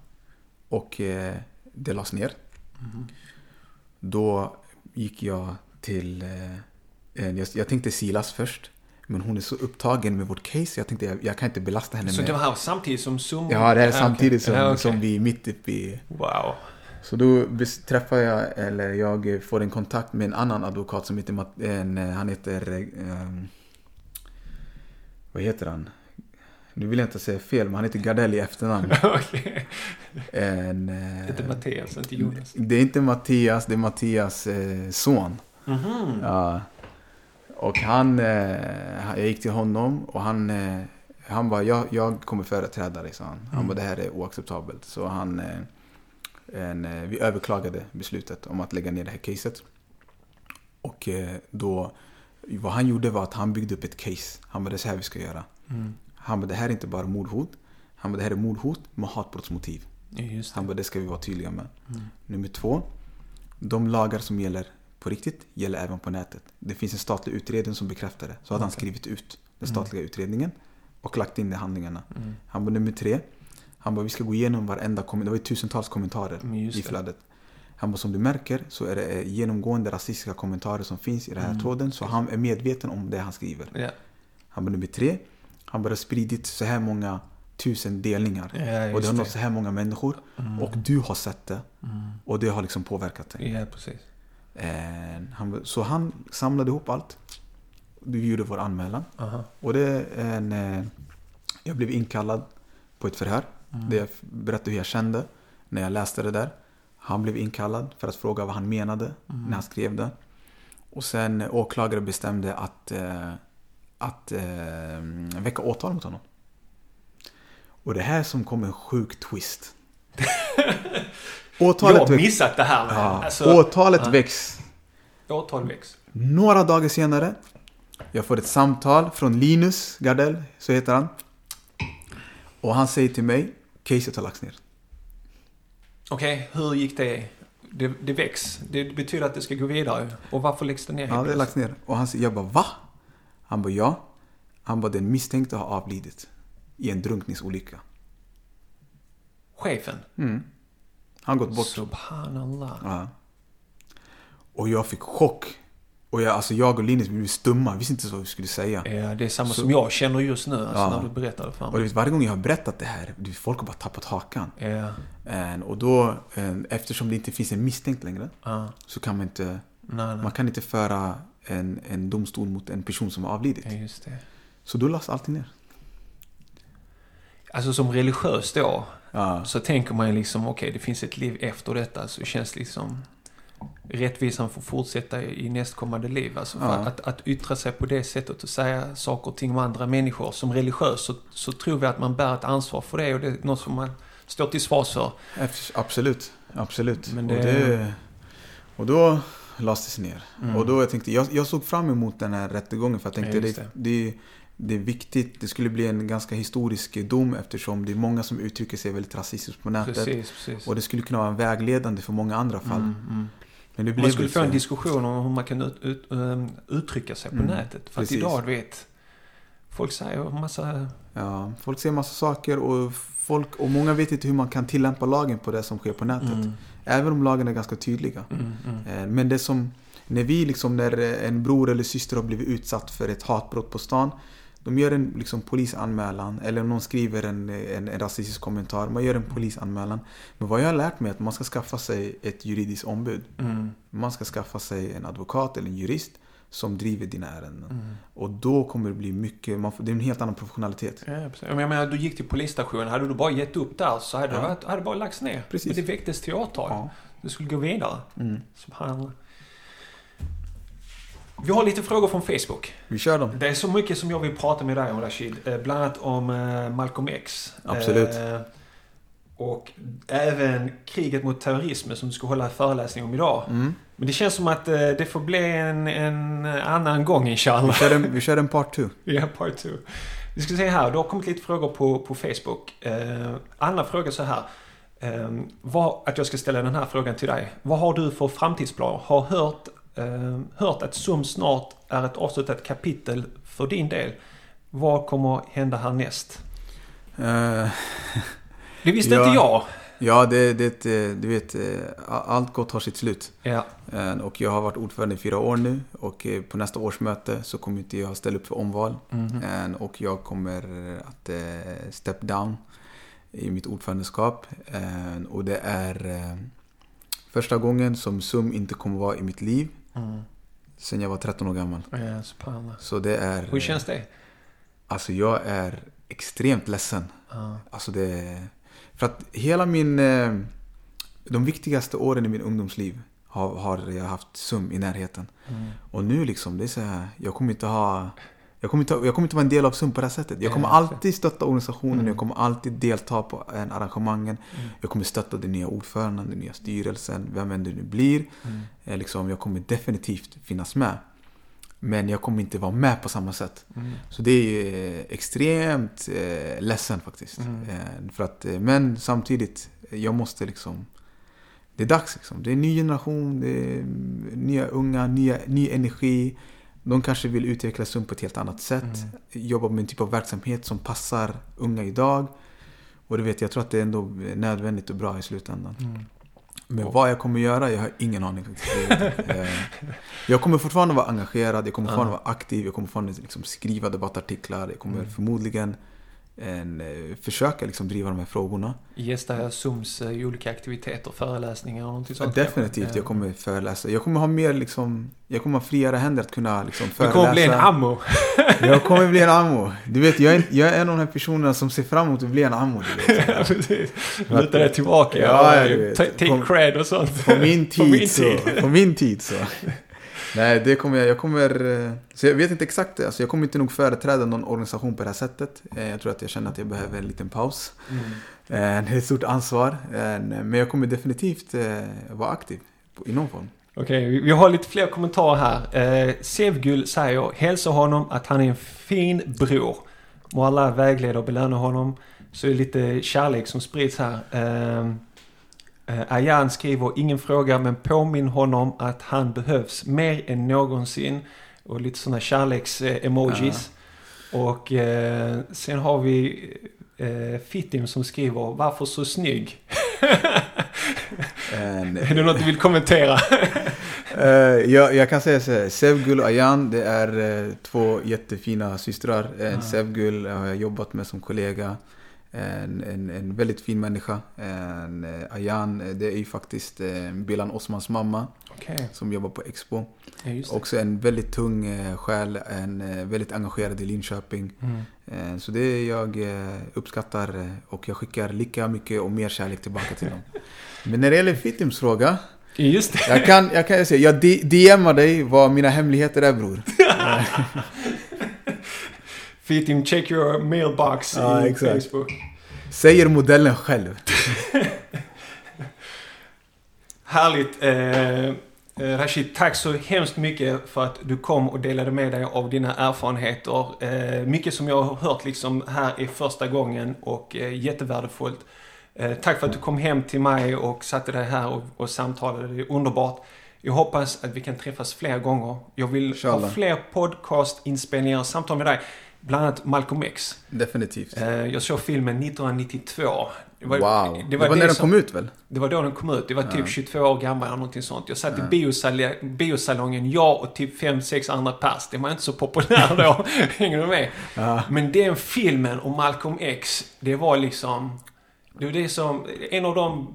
Och eh, det lades ner. Då gick jag till... Eh, jag, jag tänkte Silas först. Men hon är så upptagen med vårt case. Jag tänkte jag, jag kan inte belasta henne Så med... det var samtidigt som summor? Ja, det är samtidigt som, okej. som vi är mitt uppe i... Wow. Så då träffar jag, eller jag får en kontakt med en annan advokat som heter, en, eh, han heter, eh, ehm, vad heter han? Nu vill jag inte säga fel, men han heter Gardell i efternamn. Okej. En, eh, Det heter Mattias, inte Jonas. det är inte Mattias, det är Mattias eh, son. Mhm. Ja. Och han, eh, jag gick till honom och han, eh, han bara, jag, jag kommer företräda dig, sa han. Han bara, det här är oacceptabelt. Så han, eh, en, eh, vi överklagade beslutet om att lägga ner det här caset. Och eh, då, vad han gjorde var att han byggde upp ett case. Han bara, det är så här vi ska göra. Han bara, det här är inte bara mordhot. Han bara, det här är mordhot med hatbrottsmotiv. Ja. Han bara, det ska vi vara tydliga med. Nummer två, de lagar som gäller på riktigt gäller även på nätet. Det finns en statlig utredning som bekräftar det. Så hade han skrivit ut den statliga utredningen och lagt in det i handlingarna. Han bara, nummer tre, han bara, vi ska gå igenom varenda kommentar. Det var ju tusentals kommentarer Mm, i det. flödet. Han bara, som du märker så är det eh, genomgående rasistiska kommentarer som finns i den här tråden. Så han är medveten om det han skriver. Ja. Han bara nummer tre. Han bara spridit så här många tusen delningar. Ja, och det har nått så här många människor. Och du har sett det. Och det har liksom påverkat dig. ja, precis. Eh, han, så han samlade ihop allt. Vi gjorde vår anmälan. Aha. Och det en... Eh, jag blev inkallad på ett förhör. Där jag berättade hur jag kände när jag läste det där. Han blev inkallad för att fråga vad han menade när han skrev det. Och sen åklagare bestämde att, eh, att eh, väcka åtal mot honom. Och det här som kom en sjuk twist. Jag Åtalet, har väcks, missat det här. ja, Alltså, åtalet ja. väcks åtal väcks. några dagar senare. Jag får ett samtal från Linus Gardell, så heter han. Och han säger till mig, caset har lagts ner. Okej, hur gick det? det? Det väcks. Det betyder att det ska gå vidare. Och varför läggs det ner? Ja, det är lagts ner. Och han säger, jag bara va? Han bara ja. Han bara den misstänkte har avlidit i en drunkningsolycka. Chefen? Han gått bort. Subhanallah. Ja. Och jag fick chock. Och jag, alltså jag och Linus blev stumma, vi visste inte vad vi skulle säga. Ja, det är samma som jag känner just nu, alltså, Ja. när du berättade för Och mig. du vet, varje gång jag har berättat det här, du folk har bara tappat hakan. Ja, Och då, eftersom det inte finns en misstänkt längre, ja. så kan man inte, Nej, nej. man kan inte föra en, en domstol mot en person som har avlidit. Ja, just det. Så då lades allting ner. Alltså som religiös då, Ja. så tänker man ju liksom, okej, det finns ett liv efter detta, så känns liksom rättvisan får fortsätta i nästkommande liv. Alltså för Ja. att, att yttra sig på det sättet och säga saker och ting om andra människor. Som religiös så, så tror vi att man bär ett ansvar för det och det är något som man står till svars för. Absolut, absolut. Men Och, det- det, och då lades det ner. Mm. Och då jag tänkte, jag, jag såg fram emot den här rättegången för jag tänkte, Ja, just det, det, det är viktigt, det skulle bli en ganska historisk dom eftersom det är många som uttrycker sig väldigt rasistiskt på nätet. Precis, precis. Och det skulle kunna vara vägledande för många andra fall. Mm, mm. Men det Man blev skulle få en diskussion om hur man kan ut, ut, ehm, uttrycka sig på Mm, nätet. För precis. att idag, du vet, folk säger en massa... Ja, folk ser massa saker och, folk, och många vet inte hur man kan tillämpa lagen på det som sker på nätet. Mm, Även om lagen är ganska tydliga. mm, mm. Eh, Men det som, när vi liksom, när en bror eller syster har blivit utsatt för ett hatbrott på stan. De gör en liksom, polisanmälan eller om någon skriver en, en, en rasistisk kommentar. Man gör en polisanmälan. Men vad jag har lärt mig är att man ska skaffa sig ett juridiskt ombud. Mm, Man ska skaffa sig en advokat eller en jurist som driver dina ärenden. mm. Och då kommer det bli mycket, man får, det är en helt annan professionalitet. Ja, precis. Jag menar, du gick till polisstationen. Hade du bara gett upp där så hade Ja. det varit, hade det bara lagts ner. Precis. Men det väcktes till åtal. Ja. Du skulle gå vidare. Mm. Subhanallah. Vi har lite frågor från Facebook. Vi kör dem. Det är så mycket som jag vill prata med dig om Rashid. Eh, Bland annat om eh, Malcolm X. Absolut. Eh, och även kriget mot terrorismen som du ska hålla föreläsning om idag. Mm. Men det känns som att det får bli en, en annan gång Vi, inshallah. kör en, vi kör en part two. Ja, part two. Vi ska se här, det har kommit lite frågor på, på Facebook. Eh, Anna frågar så här. Eh, vad, att jag ska ställa den här frågan till dig. Vad har du för framtidsplaner? Har hört, hört att SUM snart är ett avslutat kapitel för din del. Vad kommer hända härnäst? Eh, Det visste Ja. inte jag. ja, det, det, eh, du vet, eh, allt gott har sitt slut. Ja. Eh, Och jag har varit ordförande i fyra år nu. Och på nästa årsmöte så kommer inte jag ställa upp för omval. Eh, Och jag kommer att step down i mitt ordförandeskap. Och det är första gången som SUM inte kommer vara i mitt liv. Mm. Sen jag var 13 år gammal. Ja. Så det är... Hur känns det? Alltså jag är extremt ledsen. Ja. Alltså det... För att hela min... eh, De viktigaste åren i min ungdomsliv har, har jag haft SUM i närheten. Mm. Och nu liksom, det är så här, jag kommer inte ha... Jag kommer, inte, jag kommer inte vara en del av SUM på det här sättet. Jag kommer alltid stötta organisationen, Mm. jag kommer alltid delta på en arrangemangen. Mm. Jag kommer stötta den nya ordföranden, den nya styrelsen, vem än det nu blir. Mm. Eh, Liksom, jag kommer definitivt finnas med. Men jag kommer inte vara med på samma sätt. Mm. Så det är eh, extremt eh, ledsen faktiskt. Mm. Eh, för att, eh, men samtidigt, eh, jag måste liksom... Det är dags liksom. Det är en ny generation, det är mm, nya unga, nya, ny energi. De kanske vill utveckla SUM på ett helt annat sätt. Mm. Jobba med en typ av verksamhet som passar unga idag. Och det vet jag, tror att det är ändå nödvändigt och bra i slutändan. Mm. Men vad jag kommer göra, jag har ingen aning. Jag. Eh, Jag kommer fortfarande vara engagerad, jag kommer fortfarande vara aktiv, jag kommer fortfarande liksom skriva debattartiklar, jag kommer Mm. förmodligen en, eh, försöka liksom driva de här frågorna. Gästa Sums eh, olika aktiviteter, föreläsningar och någonting Ja, sånt. definitivt, Ja. jag kommer föreläsa. Jag kommer ha mer liksom, jag kommer ha friare händer att kunna liksom föreläsa. kommer bli en ammo. Jag kommer bli en ammo. Du vet, jag är, jag är en av de här personerna som ser fram emot att bli en ammo. Du vet. Ja, precis. Luta dig tillbaka. Ja, Ja, Take cred och sånt. På min tid, På min så. tid. På min tid så. Nej, det kommer jag. Jag kommer... eh, Så jag vet inte exakt det. Alltså, jag kommer inte nog företräda någon organisation på det här sättet. Eh, Jag tror att jag känner att jag behöver en liten paus. Mm. Eh, Det är ett stort ansvar. Eh, Men jag kommer definitivt eh, vara aktiv i någon form. Okej, vi- vi har lite fler kommentarer här. Eh, Sevgul säger, hälsa honom att han är en fin bror. Må alla vägleda och belöna honom. Så är det lite kärlek som sprids här. Eh, eh, Ayan skriver, ingen fråga men påminn honom att han behövs mer än någonsin. Och lite sådana kärleks-emojis. Och eh, sen har vi eh, Fittim som skriver, varför så snygg? En- Är det något du vill kommentera? Eh, jag, jag kan säga så här, Sevgul och Ayan, det är eh, två jättefina systrar. Ah. Sevgul har jag jobbat med som kollega. En, en, en väldigt fin människa. En, eh, Ayan, eh, det är ju faktiskt eh, Bilan Osmans mamma Okej, som jobbar på Expo. ja. Också en väldigt tung eh, själ, en väldigt engagerad i Linköping. Mm. Så det jag uppskattar och jag skickar lika mycket och mer kärlek tillbaka till dem. Men när det gäller Fitims fråga, Just det. jag kan, jag kan säga, jag DMar dig vad mina hemligheter är bror. Fitting, check your mailbox Ja, i exakt. Facebook. Säger modellen själv. Härligt. Eh, Eh, Rashid, tack så hemskt mycket för att du kom och delade med dig av dina erfarenheter. Eh, mycket som jag har hört liksom här är första gången och eh, jättevärdefullt. Eh, tack för att du kom hem till mig och satte dig här och, och samtalade. Det är underbart. Jag hoppas att vi kan träffas fler gånger. Jag vill Inshallah. ha fler podcastinspelningar och samtal med dig. Bland annat Malcolm X. Definitivt. Eh, jag såg filmen 1992. Det var, wow. Det var, när det den som- kom ut väl? det var då den kom ut. Det var typ Ja. 22 år gammal eller någonting sånt. Jag satt i biosal- biosalongen, jag och typ 5-6 andra pers. Det var inte så populär då. Hänger du med? Ja. Men den filmen om Malcolm X, det var liksom... Det var det som... En av de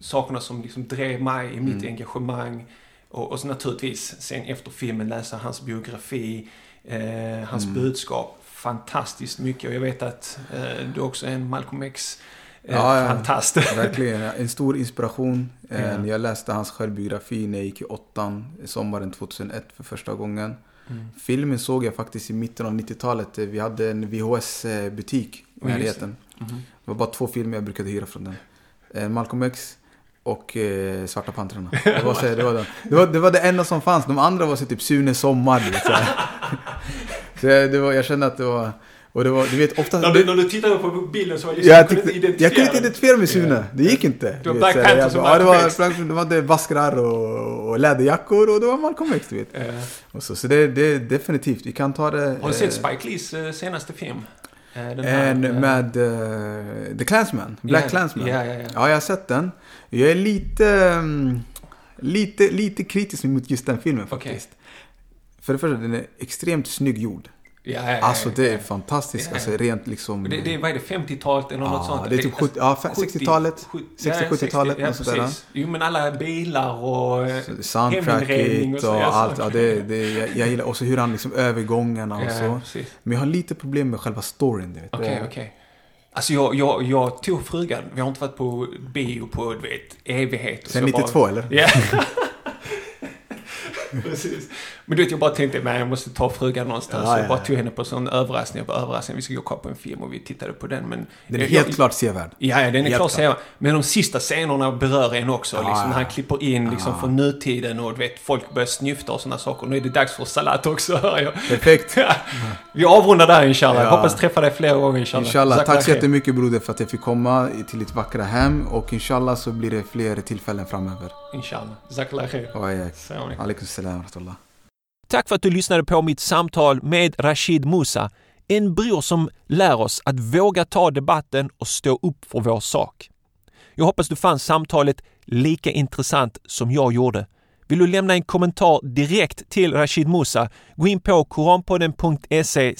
sakerna som liksom drev mig i mitt Mm. engagemang. Och, och så naturligtvis sen efter filmen läsa hans biografi, eh, hans Mm. budskap. Fantastiskt mycket. Och jag vet att eh, du också är en Malcolm X eh, Ja, ja. fantast. Verkligen, en stor inspiration. Eh, Ja. Jag läste hans självbiografi när jag gick i åttan, sommaren 2001 för första gången. Mm. Filmen såg jag faktiskt i mitten av 90-talet. Vi hade en VHS-butik i Ja, just närheten. Mhm. Det var bara två filmer jag brukade hyra från den. Eh, Malcolm X och eh, Svarta Pantrarna. Det var, så, det, var, de. det, var, det var det enda som fanns. De andra var så typ Sune Sommar. Så, så jag- det var, jag kände att det var... Och det var, du vet ofta... När du, när du tittar på bilden så var liksom, jag, kunde tyckte, inte jag kunde inte identifiera mig Sune. Det gick inte. Det var Black Panther jag som bara, ja, det var, var det baskrar och, och läderjackor och det var Malcolm X, du vet. Eh, Och så, så det, det är definitivt, vi kan ta det... Har du eh, sett Spike Lees eh, senaste film? En med eh, The Clansman, Black ja, Clansman. Ja, ja, ja. Ja, jag har sett den. Jag är lite, mm, lite, lite kritisk mot just den filmen faktiskt. För det första, den är extremt snygg gjord. Ja, ja, ja, Alltså det är ja. fantastiskt, Ja. alltså rent liksom... Det, det, vad är det, 50-talet eller något Ja, sånt? det är typ 70 ja, 60-talet, 60-70-talet, ja, något sånt där. precis. Jo, men alla bilar och eh, heminredning Soundtracket så, och ja, allt. Ja, det, det, jag, jag gillar också hur han liksom övergångarna och Ja, så. precis. Men jag har lite problem med själva storyn, vet. Okej, Och- okej. Alltså jag, jag, jag tog frugan. Vi har inte varit på bio på, du vet, evigheter. Sen Så jag 92 eller? Ja. Precis. Men du vet, jag bara tänkte, men jag måste ta frugan någonstans. Ja, så ja, jag bara ja. tog henne på sån överraskning. Bara, överraskning, vi ska gå och på en film och vi tittade på den. Men Den är helt jag, klart sevärd. Ja, ja, den är klart så. Men de sista scenerna berör en också. Ja, liksom, ja. när han klipper in liksom, från nutiden och du vet, folk börjar snyfta och sådana saker. Nu är det dags för salat också, hör jag. Perfekt. Vi avrundar där inshallah. Ja. hoppas träffa dig fler gånger inshallah. Inshallah. Tack så Jazakallah khair. jättemycket broder för att jag fick komma till ditt vackra hem. Och inshallah så blir det fler tillfällen framöver. Inshallah. Jazakallah khair. Alaikum. alaikum salam wa rahmatullah. Tack för att du lyssnade på mitt samtal med Rashid Musa, en bror som lär oss att våga ta debatten och stå upp för vår sak. Jag hoppas du fann samtalet lika intressant som jag gjorde. Vill du lämna en kommentar direkt till Rashid Musa, gå in på koranpodden.se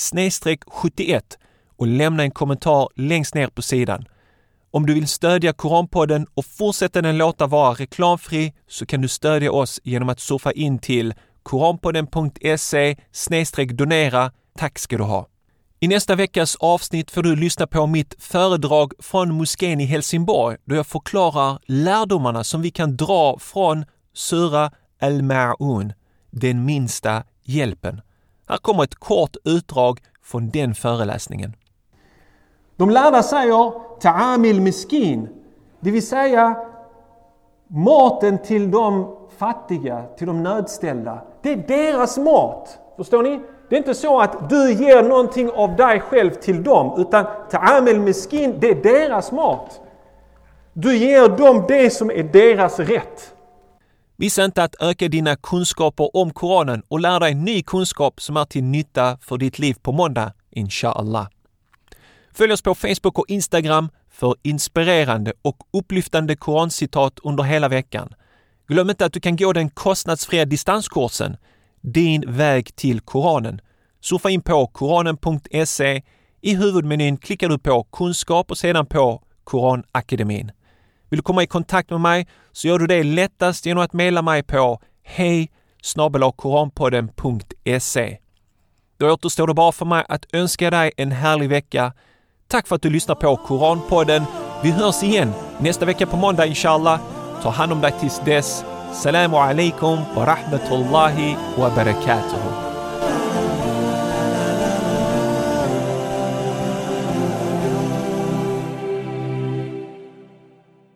71 och lämna en kommentar längst ner på sidan. Om du vill stödja Koranpodden och fortsätta den låta vara reklamfri så kan du stödja oss genom att surfa in till koranpodden.se donera. Tack ska du ha! I nästa veckas avsnitt får du lyssna på mitt föredrag från moskén i Helsingborg då jag förklarar lärdomarna som vi kan dra från Sura al-Ma'un, den minsta hjälpen. Här kommer ett kort utdrag från den föreläsningen. De lärda säger ta'amil miskin, det vill säga maten till de fattiga, till de nödställda. Det är deras mat. Förstår ni? Det är inte så att du ger någonting av dig själv till dem, utan ta'amel miskin, det är deras mat. Du ger dem det som är deras rätt. Missa inte att öka dina kunskaper om Koranen och lära dig ny kunskap som är till nytta för ditt liv på måndag, inshallah. Följ oss på Facebook och Instagram för inspirerande och upplyftande korancitat under hela veckan. Glöm inte att du kan gå den kostnadsfria distanskursen Din väg till Koranen. Surfa in på koranen.se. I huvudmenyn klickar du på kunskap och sedan på Koranakademin. Vill du komma i kontakt med mig så gör du det lättast genom att mejla mig på hej koranpodden.se. Då återstår det bara för mig att önska dig en härlig vecka. Tack för att du lyssnar på Koranpodden. Vi hörs igen nästa vecka på måndag inshallah. Ta hand om dig tills dess. Salamu alaikum wa rahmatullahi wa barakatuhu.